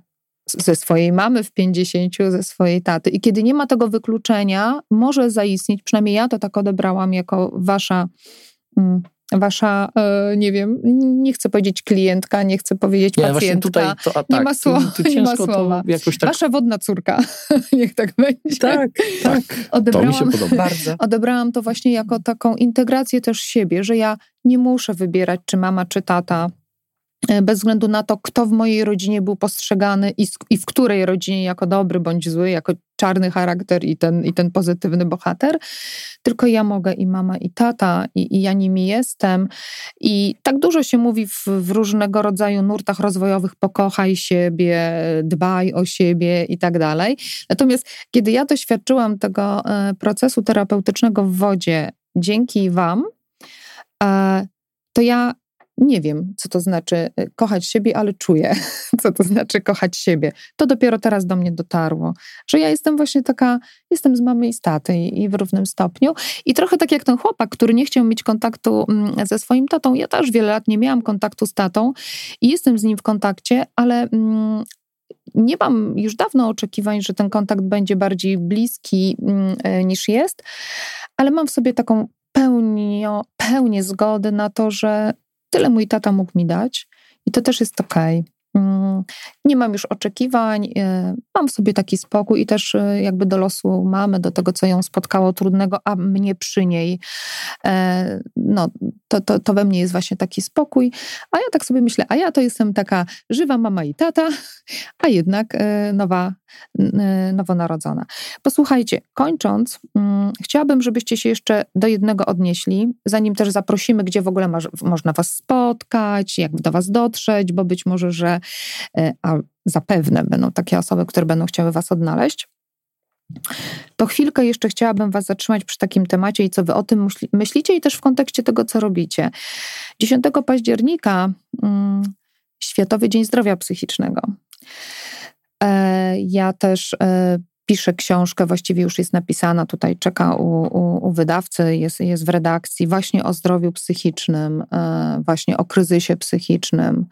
S3: ze swojej mamy, w 50% ze swojej taty. I kiedy nie ma tego wykluczenia, może zaistnieć, przynajmniej ja to tak odebrałam jako wasza mm, wasza, e, nie wiem, nie chcę powiedzieć klientka, nie chcę powiedzieć nie, pacjentka. Tutaj to, tak, nie ma, słowa, tu, tu nie ma słowa. Tak... Wasza wodna córka, niech tak będzie.
S1: Tak, tak. Odebrałam, to mi się podoba.
S3: Bardzo. Odebrałam to właśnie jako taką integrację też siebie, że ja nie muszę wybierać, czy mama, czy tata, bez względu na to, kto w mojej rodzinie był postrzegany i, i, w której rodzinie jako dobry bądź zły, jako czarny charakter i ten, i ten pozytywny bohater. Tylko ja mogę i mama, i tata, i, i ja nimi jestem. I tak dużo się mówi w, w, różnego rodzaju nurtach rozwojowych: pokochaj siebie, dbaj o siebie i tak dalej. Natomiast kiedy ja doświadczyłam tego e, procesu terapeutycznego w wodzie dzięki Wam, e, to ja nie wiem, co to znaczy y, kochać siebie, ale czuję, co to znaczy kochać siebie. To dopiero teraz do mnie dotarło, że ja jestem właśnie taka, jestem z mamy i z taty i w równym stopniu. I trochę tak jak ten chłopak, który nie chciał mieć kontaktu mm, ze swoim tatą. Ja też wiele lat nie miałam kontaktu z tatą i jestem z nim w kontakcie, ale mm, nie mam już dawno oczekiwań, że ten kontakt będzie bardziej bliski mm, e, niż jest, ale mam w sobie taką pełnię zgody na to, że Tyle mój tata mógł mi dać i to też jest okej. Mm, nie mam już oczekiwań, y, mam w sobie taki spokój i też y, jakby do losu mamy, do tego, co ją spotkało trudnego, a mnie przy niej. E, no, to, to, to we mnie jest właśnie taki spokój. A ja tak sobie myślę, a ja to jestem taka żywa mama i tata, a jednak e, nowa, nowonarodzona. Posłuchajcie, kończąc, mm, chciałabym, żebyście się jeszcze do jednego odnieśli, zanim też zaprosimy, gdzie w ogóle można was spotkać, jak do was dotrzeć, bo być może, że a zapewne będą takie osoby, które będą chciały was odnaleźć. To chwilkę jeszcze chciałabym Was zatrzymać przy takim temacie i co Wy o tym myślicie, i też w kontekście tego, co robicie. 10 października, mm, Światowy Dzień Zdrowia Psychicznego. E, ja też e, pisze książkę, właściwie już jest napisana, tutaj czeka u, u, u, wydawcy, jest, jest w redakcji, właśnie o zdrowiu psychicznym, e, właśnie o kryzysie psychicznym,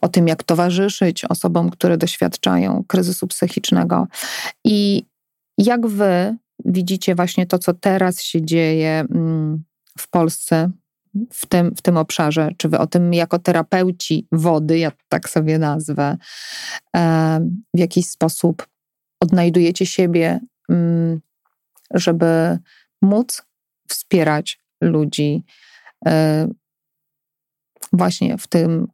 S3: o tym, jak towarzyszyć osobom, które doświadczają kryzysu psychicznego. I jak wy widzicie właśnie to, co teraz się dzieje mm, w Polsce, w tym, w tym obszarze? Czy wy o tym jako terapeuci wody, ja tak sobie nazwę, w jakiś sposób odnajdujecie siebie, mm, żeby móc wspierać ludzi e, właśnie w tym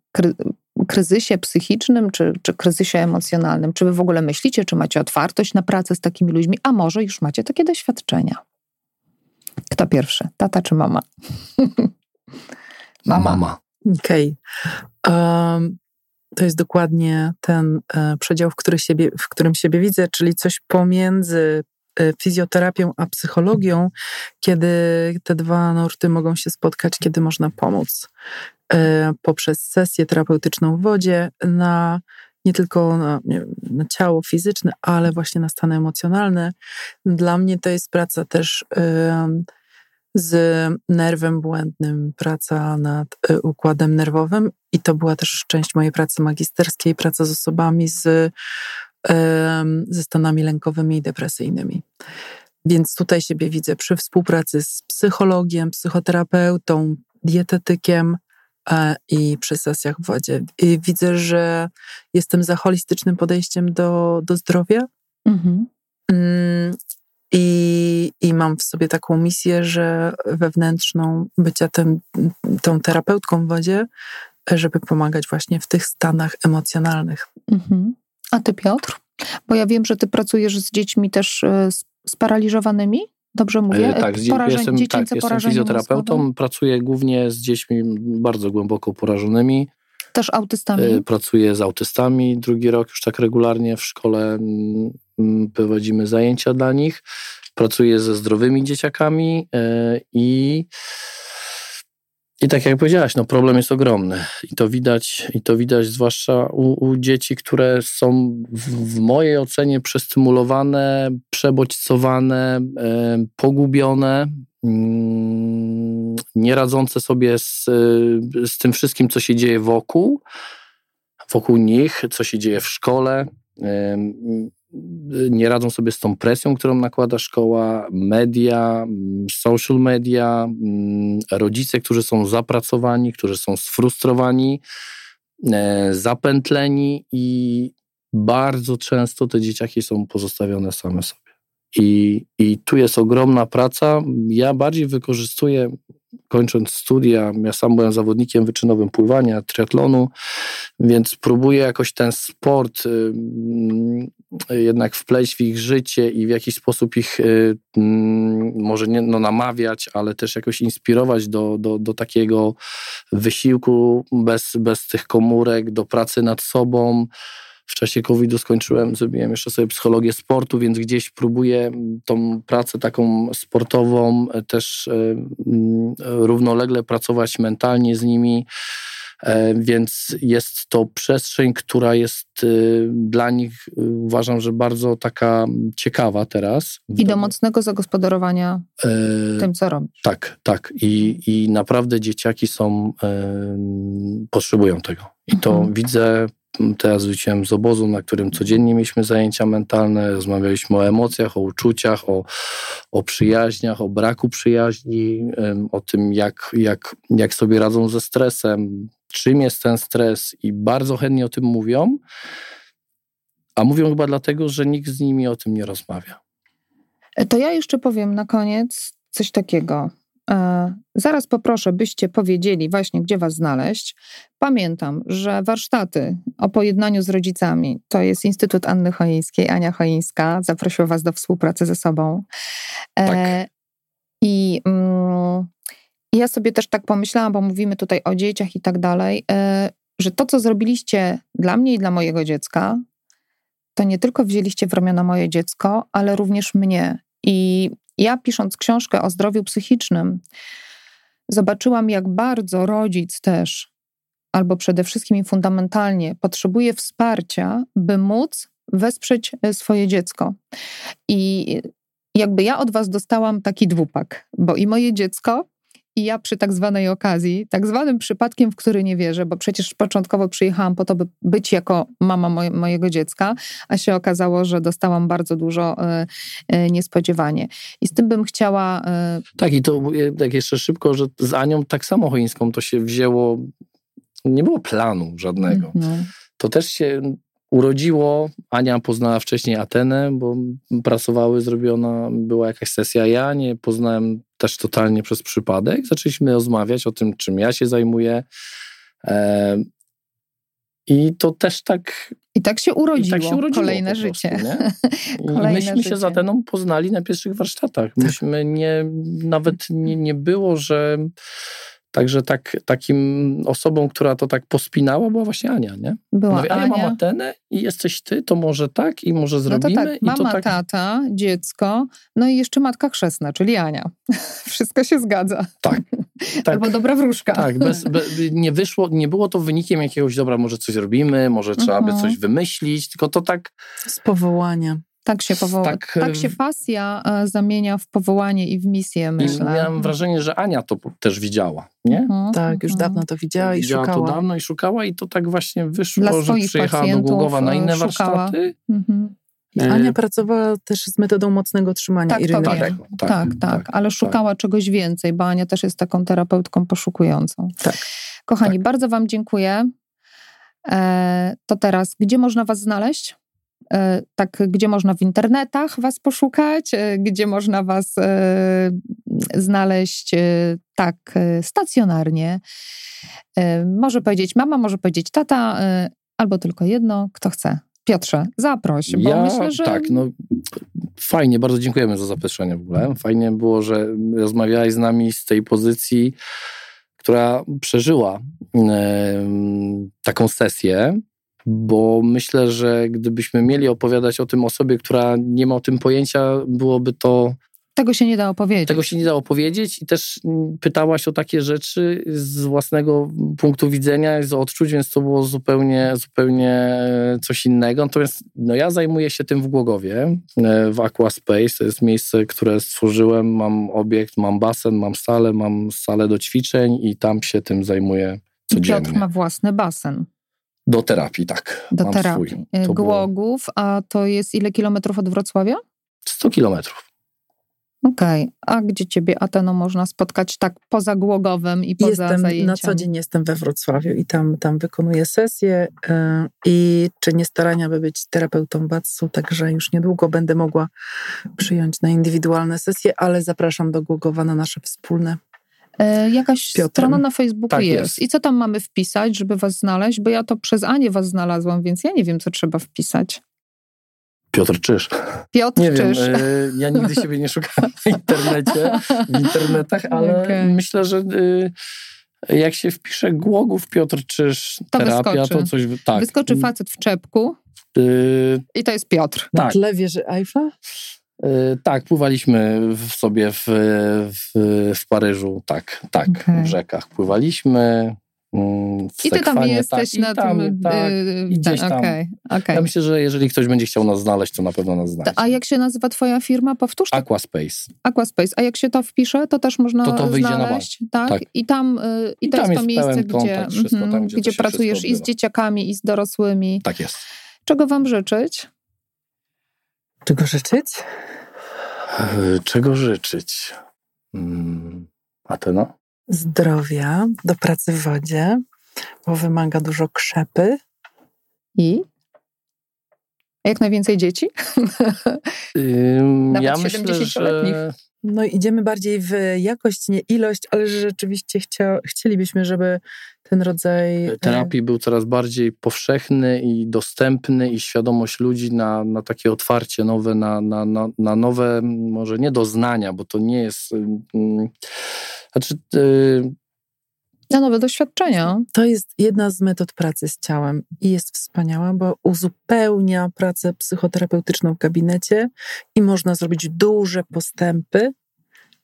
S3: kryzysie psychicznym czy, czy kryzysie emocjonalnym? Czy wy w ogóle myślicie, czy macie otwartość na pracę z takimi ludźmi, a może już macie takie doświadczenia? Kto pierwszy, tata czy mama?
S1: mama. mama.
S4: Okej. Okay. Um, to jest dokładnie ten e, przedział, w, który siebie, w którym siebie widzę, czyli coś pomiędzy e, fizjoterapią a psychologią, kiedy te dwa nurty mogą się spotkać, kiedy można pomóc e, poprzez sesję terapeutyczną w wodzie na nie tylko na, nie na ciało fizyczne, ale właśnie na stany emocjonalne. Dla mnie to jest praca też z nerwem błędnym, praca nad y, układem nerwowym i to była też część mojej pracy magisterskiej, praca z osobami z, ze stanami lękowymi i depresyjnymi. Więc tutaj siebie widzę przy współpracy z psychologiem, psychoterapeutą, dietetykiem e, i przy sesjach w wodzie. I widzę, że jestem za holistycznym podejściem do, do zdrowia. Mhm. Mm, i, I mam w sobie taką misję, że wewnętrzną bycia tym, tą terapeutką w wodzie, żeby pomagać właśnie w tych stanach emocjonalnych. Mhm.
S3: A ty, Piotr? Bo ja wiem, że ty pracujesz z dziećmi też e, sparaliżowanymi. Dobrze mówię?
S1: E, tak, Porażeń, jestem, tak, jestem fizjoterapeutą. Pracuję głównie z dziećmi bardzo głęboko porażonymi.
S3: Też autystami? E,
S1: pracuję z autystami drugi rok już tak regularnie w szkole mm, mm, prowadzimy zajęcia dla nich. Pracuję ze zdrowymi dzieciakami e, i i tak jak powiedziałaś, no problem jest ogromny i to widać, i to widać zwłaszcza u, u dzieci, które są w, w, mojej ocenie przestymulowane, przebodźcowane, e, pogubione, mm, nie radzące sobie z, z tym wszystkim, co się dzieje wokół, wokół nich, co się dzieje w szkole. Nie radzą sobie z tą presją, którą nakłada szkoła, media, social media, mm, rodzice, którzy są zapracowani, którzy są sfrustrowani, e, zapętleni i bardzo często te dzieciaki są pozostawione same sobie. I, I tu jest ogromna praca. Ja bardziej wykorzystuję, kończąc studia, ja sam byłem zawodnikiem wyczynowym pływania, triatlonu, więc próbuję jakoś ten sport jednak wpleść w ich życie i w jakiś sposób ich y, może nie no, namawiać, ale też jakoś inspirować do, do, do takiego wysiłku bez, bez tych komórek, do pracy nad sobą. W czasie COVID-u skończyłem, zrobiłem jeszcze sobie psychologię sportu, więc gdzieś próbuję tą pracę taką sportową też y, równolegle pracować mentalnie z nimi E, więc jest to przestrzeń, która jest y, dla nich, uważam, że bardzo taka ciekawa teraz.
S3: I do mocnego zagospodarowania e, tym, co robisz.
S1: Tak, tak. I, i naprawdę dzieciaki są, e, potrzebują tego. I to mhm. widzę Teraz wróciłem z obozu, na którym codziennie mieliśmy zajęcia mentalne, rozmawialiśmy o emocjach, o uczuciach, o, o przyjaźniach, o braku przyjaźni, o tym, jak, jak, jak sobie radzą ze stresem, czym jest ten stres i bardzo chętnie o tym mówią, a mówią chyba dlatego, że nikt z nimi o tym nie rozmawia.
S3: To ja jeszcze powiem na koniec coś takiego. E, zaraz poproszę, byście powiedzieli właśnie, gdzie was znaleźć. Pamiętam, że warsztaty o pojednaniu z rodzicami to jest Instytut Anny Choińskiej, Ania Choińska zaprosiła was do współpracy ze sobą.
S1: E, tak.
S3: I mm, ja sobie też tak pomyślałam, bo mówimy tutaj o dzieciach i tak dalej, e, że to, co zrobiliście dla mnie i dla mojego dziecka, to nie tylko wzięliście w ramiona moje dziecko, ale również mnie. I ja pisząc książkę o zdrowiu psychicznym, zobaczyłam, jak bardzo rodzic też, albo przede wszystkim i fundamentalnie, potrzebuje wsparcia, by móc wesprzeć e, swoje dziecko. I jakby ja od was dostałam taki dwupak, bo i moje dziecko, i ja przy tak zwanej okazji, tak zwanym przypadkiem, w który nie wierzę, bo przecież początkowo przyjechałam po to, by być jako mama moje, mojego dziecka, a się okazało, że dostałam bardzo dużo y, y, niespodziewanie. I z tym bym chciała.
S1: Y... Tak, i to tak jeszcze szybko, że z Anią tak samo choińską to się wzięło. Nie było planu żadnego. Mm -hmm. To też się urodziło. Ania poznała wcześniej Atenę, bo pracowały, zrobiona była jakaś sesja. Ja nie poznałem też totalnie przez przypadek. Zaczęliśmy rozmawiać o tym, czym ja się zajmuję. E, I to też tak.
S3: I tak się urodziło. Tak się urodziło kolejne prostu, życie.
S1: Kolejne myśmy życie. się z Ateną poznali na pierwszych warsztatach. Myśmy nie, nawet nie, nie było, że Także tak, takim osobą, która to tak pospinała, była właśnie Ania, nie?
S3: Była Mówi, Ania.
S1: mam Atenę i jesteś ty, to może tak i może zrobimy. No to tak,
S3: mama,
S1: to tak...
S3: tata, dziecko, no i jeszcze matka chrzestna, czyli Ania. Wszystko się zgadza.
S1: Tak.
S3: tak. Albo dobra wróżka.
S1: Tak, bez, be, nie wyszło, nie było to wynikiem jakiegoś, dobra, może coś robimy, może trzeba by mhm. coś wymyślić, tylko to tak...
S4: Z powołania.
S3: Tak się, powoła, tak, tak się pasja e, zamienia w powołanie i w misję, myślę.
S1: I miałem wrażenie, że Ania to też widziała, nie? Mhm,
S4: tak, już mhm. dawno to widziała i widziała szukała.
S1: to dawno i szukała i to tak właśnie wyszło, że przyjechała do Głogowa na inne szukała. warsztaty. Mhm.
S4: Ania pracowała też z metodą mocnego trzymania
S3: tak,
S4: Iryny.
S3: Tak, tak, tak, tak, tak, ale szukała tak. czegoś więcej, bo Ania też jest taką terapeutką poszukującą.
S4: Tak.
S3: Kochani, tak. bardzo Wam dziękuję. E, to teraz, gdzie można Was znaleźć? E, tak, gdzie można w internetach was poszukać, e, gdzie można was e, znaleźć tak stacjonarnie. Może powiedzieć mama, może powiedzieć tata, albo tylko jedno, kto chce. Piotrze, zaproś, bo ja, myślę, że...
S1: Tak, no fajnie, bardzo dziękujemy za zaproszenie w ogóle. Fajnie było, że rozmawiałeś z nami z tej pozycji, która przeżyła taką sesję, bo myślę, że gdybyśmy mieli opowiadać o tym osobie, która nie ma o tym pojęcia, byłoby to.
S3: Tego się nie da opowiedzieć.
S1: Tego się nie da opowiedzieć i też pytałaś o takie rzeczy z własnego punktu widzenia, z odczuć, więc to było zupełnie, zupełnie coś innego. Natomiast no, ja zajmuję się tym w Głogowie, e, w Aquaspace. To jest miejsce, które stworzyłem. Mam obiekt, mam basen, mam salę, mam salę do ćwiczeń i tam się tym zajmuję codziennie.
S3: Piotr ma własny basen.
S1: Do terapii, tak.
S3: Do terapii. Swój. Y, Głogów, a to jest ile kilometrów od Wrocławia?
S1: 100 kilometrów.
S3: Okej, okay. a gdzie ciebie Ateno można spotkać tak poza Głogowem i poza
S4: jestem,
S3: zajęciami?
S4: Na co dzień jestem we Wrocławiu i tam, tam wykonuję sesje yy, i czynię starania, by być terapeutą BATS-u, także już niedługo będę mogła przyjąć na indywidualne sesje, ale zapraszam do Głogowa na nasze wspólne
S3: jakaś Piotrem. strona na Facebooku tak jest. jest. I co tam mamy wpisać, żeby was znaleźć? Bo ja to przez Anię was znalazłam, więc ja nie wiem, co trzeba wpisać.
S1: Piotr Czyż.
S3: Piotr
S1: nie
S3: Czyż.
S1: Wiem, y, ja nigdy siebie nie szukałem w internecie, w internetach, ale okay. myślę, że y, jak się wpisze Głogów Piotr Czyż, to terapia, wyskoczy. to coś... Tak.
S3: Wyskoczy facet w czepku y, i to jest Piotr.
S4: Na tak. tle wieży Eiffla?
S1: E, tak, pływaliśmy w sobie w, w, w Paryżu, tak, tak, okay. w rzekach pływaliśmy.
S3: Mm, I ty tam jesteś tak, na tam, tym.
S1: Tak, yy, i gdzieś tam. Okay, okay. Ja myślę, że jeżeli ktoś będzie chciał nas znaleźć, to na pewno nas znajdzie.
S3: A jak się nazywa twoja firma? Powtórz.
S1: To. Aquaspace.
S3: Aquaspace. A jak się to wpisze, to też można to to wyjdzie znaleźć. Na tak? tak? I tam, yy, i, I to tam jest to miejsce, gdzie, wszystko, tam, mhm, gdzie, gdzie pracujesz i z dzieciakami, i z dorosłymi.
S1: Tak jest.
S3: Czego wam życzyć?
S4: Czego życzyć?
S1: E, czego życzyć? Hmm, a ty no?
S4: Zdrowia, do pracy w wodzie, bo wymaga dużo krzepy.
S3: I? Jak najwięcej dzieci?
S1: Nawet ja myślę, że
S4: no idziemy bardziej w jakość, nie ilość, ale że rzeczywiście chcia, chcielibyśmy, żeby ten rodzaj
S1: e, terapii był coraz bardziej powszechny i dostępny i świadomość ludzi na, na takie otwarcie nowe, na, na, na, na nowe, może nie doznania, bo to nie jest... Yy, znaczy, yy,
S3: na nowe doświadczenia.
S4: To jest jedna z metod pracy z ciałem i jest wspaniała, bo uzupełnia pracę psychoterapeutyczną w gabinecie i można zrobić duże postępy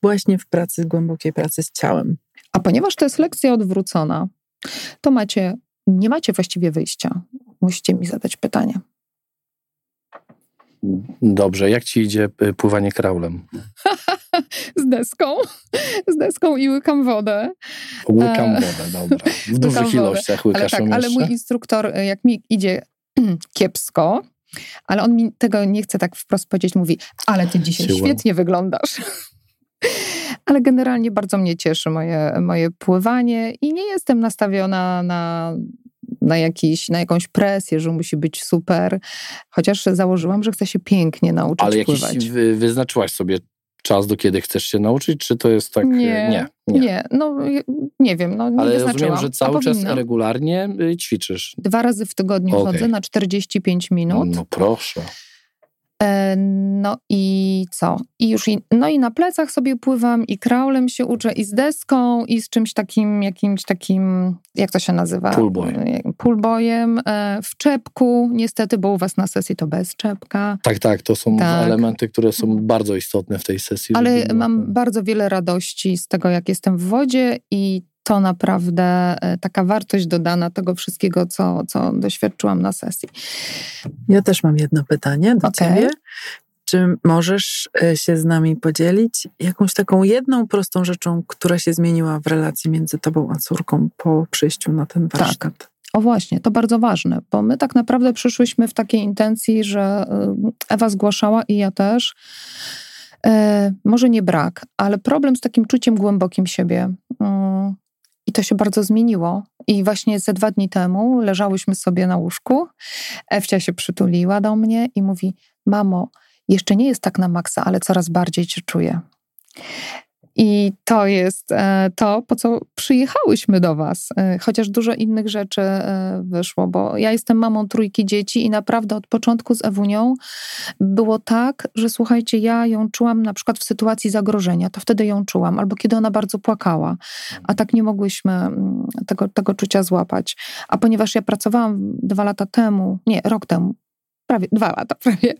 S4: właśnie w pracy, głębokiej pracy z ciałem.
S3: A ponieważ to jest lekcja odwrócona, to macie, nie macie właściwie wyjścia. Musicie mi zadać pytanie.
S1: Dobrze, jak ci idzie y, pływanie kraulem?
S3: z deską, z deską i łykam wodę.
S1: Łykam wodę, dobra. W dużych ilościach łykasz
S3: ale tak, ale mój instruktor, jak mi idzie kiepsko, ale on mi tego nie chce tak wprost powiedzieć, mówi, ale ty dzisiaj Siła. świetnie wyglądasz. ale generalnie bardzo mnie cieszy moje, moje pływanie i nie jestem nastawiona na, na, jakiś, na jakąś presję, że musi być super. Chociaż założyłam, że chcę się pięknie nauczyć
S1: ale
S3: pływać.
S1: Jakiś wy, wyznaczyłaś sobie czas, do kiedy chcesz się nauczyć, czy to jest tak?
S3: Nie, nie, nie. nie. no nie wiem, no nie
S1: Ale rozumiem, że cały czas regularnie y, ćwiczysz.
S3: Dwa razy w tygodniu okay. chodzę na 45 minut.
S1: No proszę.
S3: E, no i co? I już, no i na plecach sobie pływam i kraulem się uczę i z deską i z czymś takim, jakimś takim, jak to się nazywa?
S1: Pullboy.
S3: Pullboyem, e, w czepku niestety, bo u was na sesji to bez czepka.
S1: Tak, tak, to są tak. elementy, które są bardzo istotne w tej sesji.
S3: Ale mam bardzo wiele radości z tego, jak jestem w wodzie i to naprawdę e, taka wartość dodana tego wszystkiego, co, co doświadczyłam na sesji.
S4: Ja też mam jedno pytanie do okay. ciebie. Czy możesz e, się z nami podzielić jakąś taką jedną prostą rzeczą, która się zmieniła w relacji między tobą a córką po przyjściu na ten warsztat? Tak.
S3: O właśnie, to bardzo ważne, bo my tak naprawdę przyszłyśmy w takiej intencji, że e, Ewa zgłaszała i ja też. Może nie brak, ale problem z takim czuciem głębokim siebie. I to się bardzo zmieniło. I właśnie ze dwa dni temu leżałyśmy sobie na łóżku. Ewcia się przytuliła do mnie i mówi: Mamo, jeszcze nie jest tak na maksa, ale coraz bardziej cię czuję. I to jest e, to, po co przyjechałyśmy do Was, e, chociaż dużo innych rzeczy e, wyszło, bo ja jestem mamą trójki dzieci i naprawdę od początku z Ewunią było tak, że słuchajcie, ja ją czułam na przykład w sytuacji zagrożenia, to wtedy ją czułam, albo kiedy ona bardzo płakała, a tak nie mogłyśmy mm, tego, tego czucia złapać. A ponieważ ja pracowałam dwa lata temu, nie, rok temu, prawie dwa lata prawie,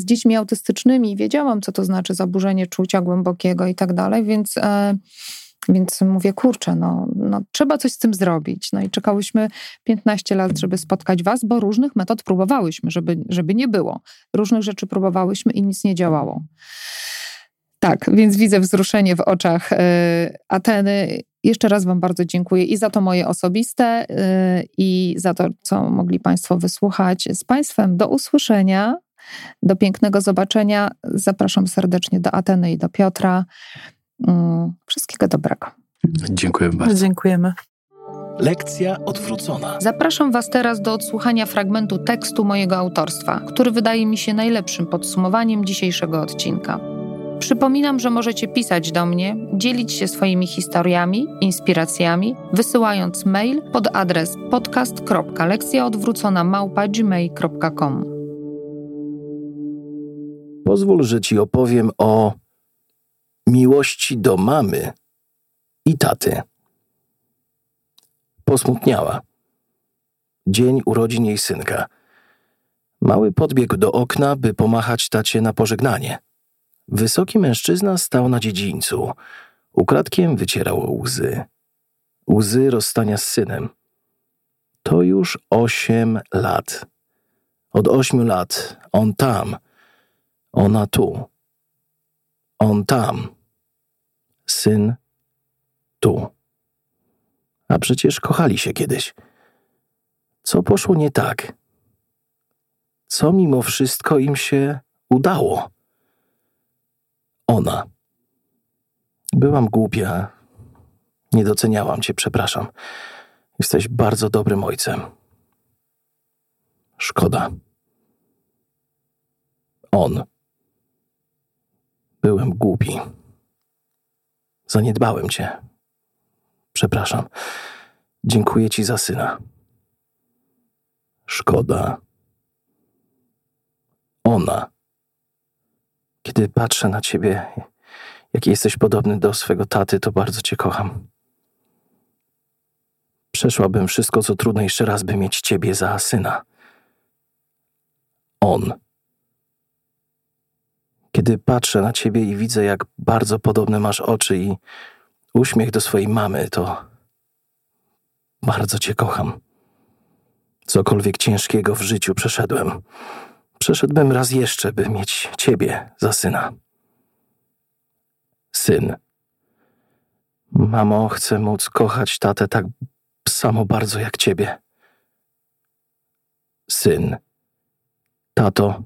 S3: z dziećmi autystycznymi. Wiedziałam, co to znaczy zaburzenie czucia głębokiego i tak dalej, więc... E, więc mówię, kurczę, no, no, trzeba coś z tym zrobić. No i czekałyśmy 15 lat, żeby spotkać was, bo różnych metod próbowałyśmy, żeby, żeby nie było. Różnych rzeczy próbowałyśmy i nic nie działało. Tak, więc widzę wzruszenie w oczach y, Ateny. Jeszcze raz Wam bardzo dziękuję i za to moje osobiste, y, i za to, co mogli Państwo wysłuchać. Z Państwem do usłyszenia, do pięknego zobaczenia. Zapraszam serdecznie do Ateny i do Piotra. Y, wszystkiego dobrego.
S1: Dziękuję bardzo.
S4: Dziękujemy.
S2: Lekcja odwrócona.
S3: Zapraszam Was teraz do odsłuchania fragmentu tekstu mojego autorstwa, który wydaje mi się najlepszym podsumowaniem dzisiejszego odcinka. Przypominam, że możecie pisać do mnie, dzielić się swoimi historiami, inspiracjami, wysyłając mail pod adres podcast.lekcjaodwrócona.gmail.com
S5: Pozwól, że Ci opowiem o miłości do mamy i taty. Posmutniała. Dzień urodzin jej synka. Mały podbiegł do okna, by pomachać tacie na pożegnanie. Wysoki mężczyzna stał na dziedzińcu. Ukradkiem wycierał łzy. Łzy rozstania z synem. To już osiem lat. Od ośmiu lat on tam, ona tu. On tam, syn tu. A przecież kochali się kiedyś. Co poszło nie tak? Co mimo wszystko im się udało? Ona. Byłam głupia. Nie doceniałam cię, przepraszam. Jesteś bardzo dobrym ojcem. Szkoda. On. Byłem głupi. Zaniedbałem cię. Przepraszam. Dziękuję ci za syna. Szkoda. Ona. Kiedy patrzę na ciebie, jaki jesteś podobny do swego taty, to bardzo cię kocham. Przeszłabym wszystko, co trudne, jeszcze raz, by mieć ciebie za syna. On. Kiedy patrzę na ciebie i widzę, jak bardzo podobne masz oczy i uśmiech do swojej mamy, to bardzo cię kocham. Cokolwiek ciężkiego w życiu przeszedłem Przeszedłbym raz jeszcze, by mieć ciebie za syna. Syn. Mamo, chcę móc kochać tatę tak samo bardzo jak ciebie. Syn. Tato,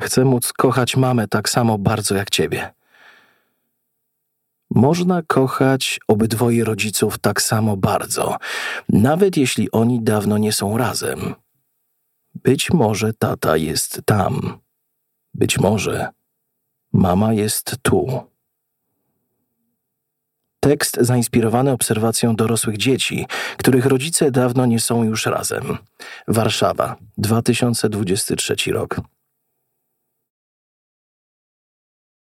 S5: chcę móc kochać mamę tak samo bardzo jak ciebie. Można kochać obydwoje rodziców tak samo bardzo, nawet jeśli oni dawno nie są razem. Być może tata jest tam. Być może mama jest tu. Tekst zainspirowany obserwacją dorosłych dzieci, których rodzice dawno nie są już razem. Warszawa, 2023 rok.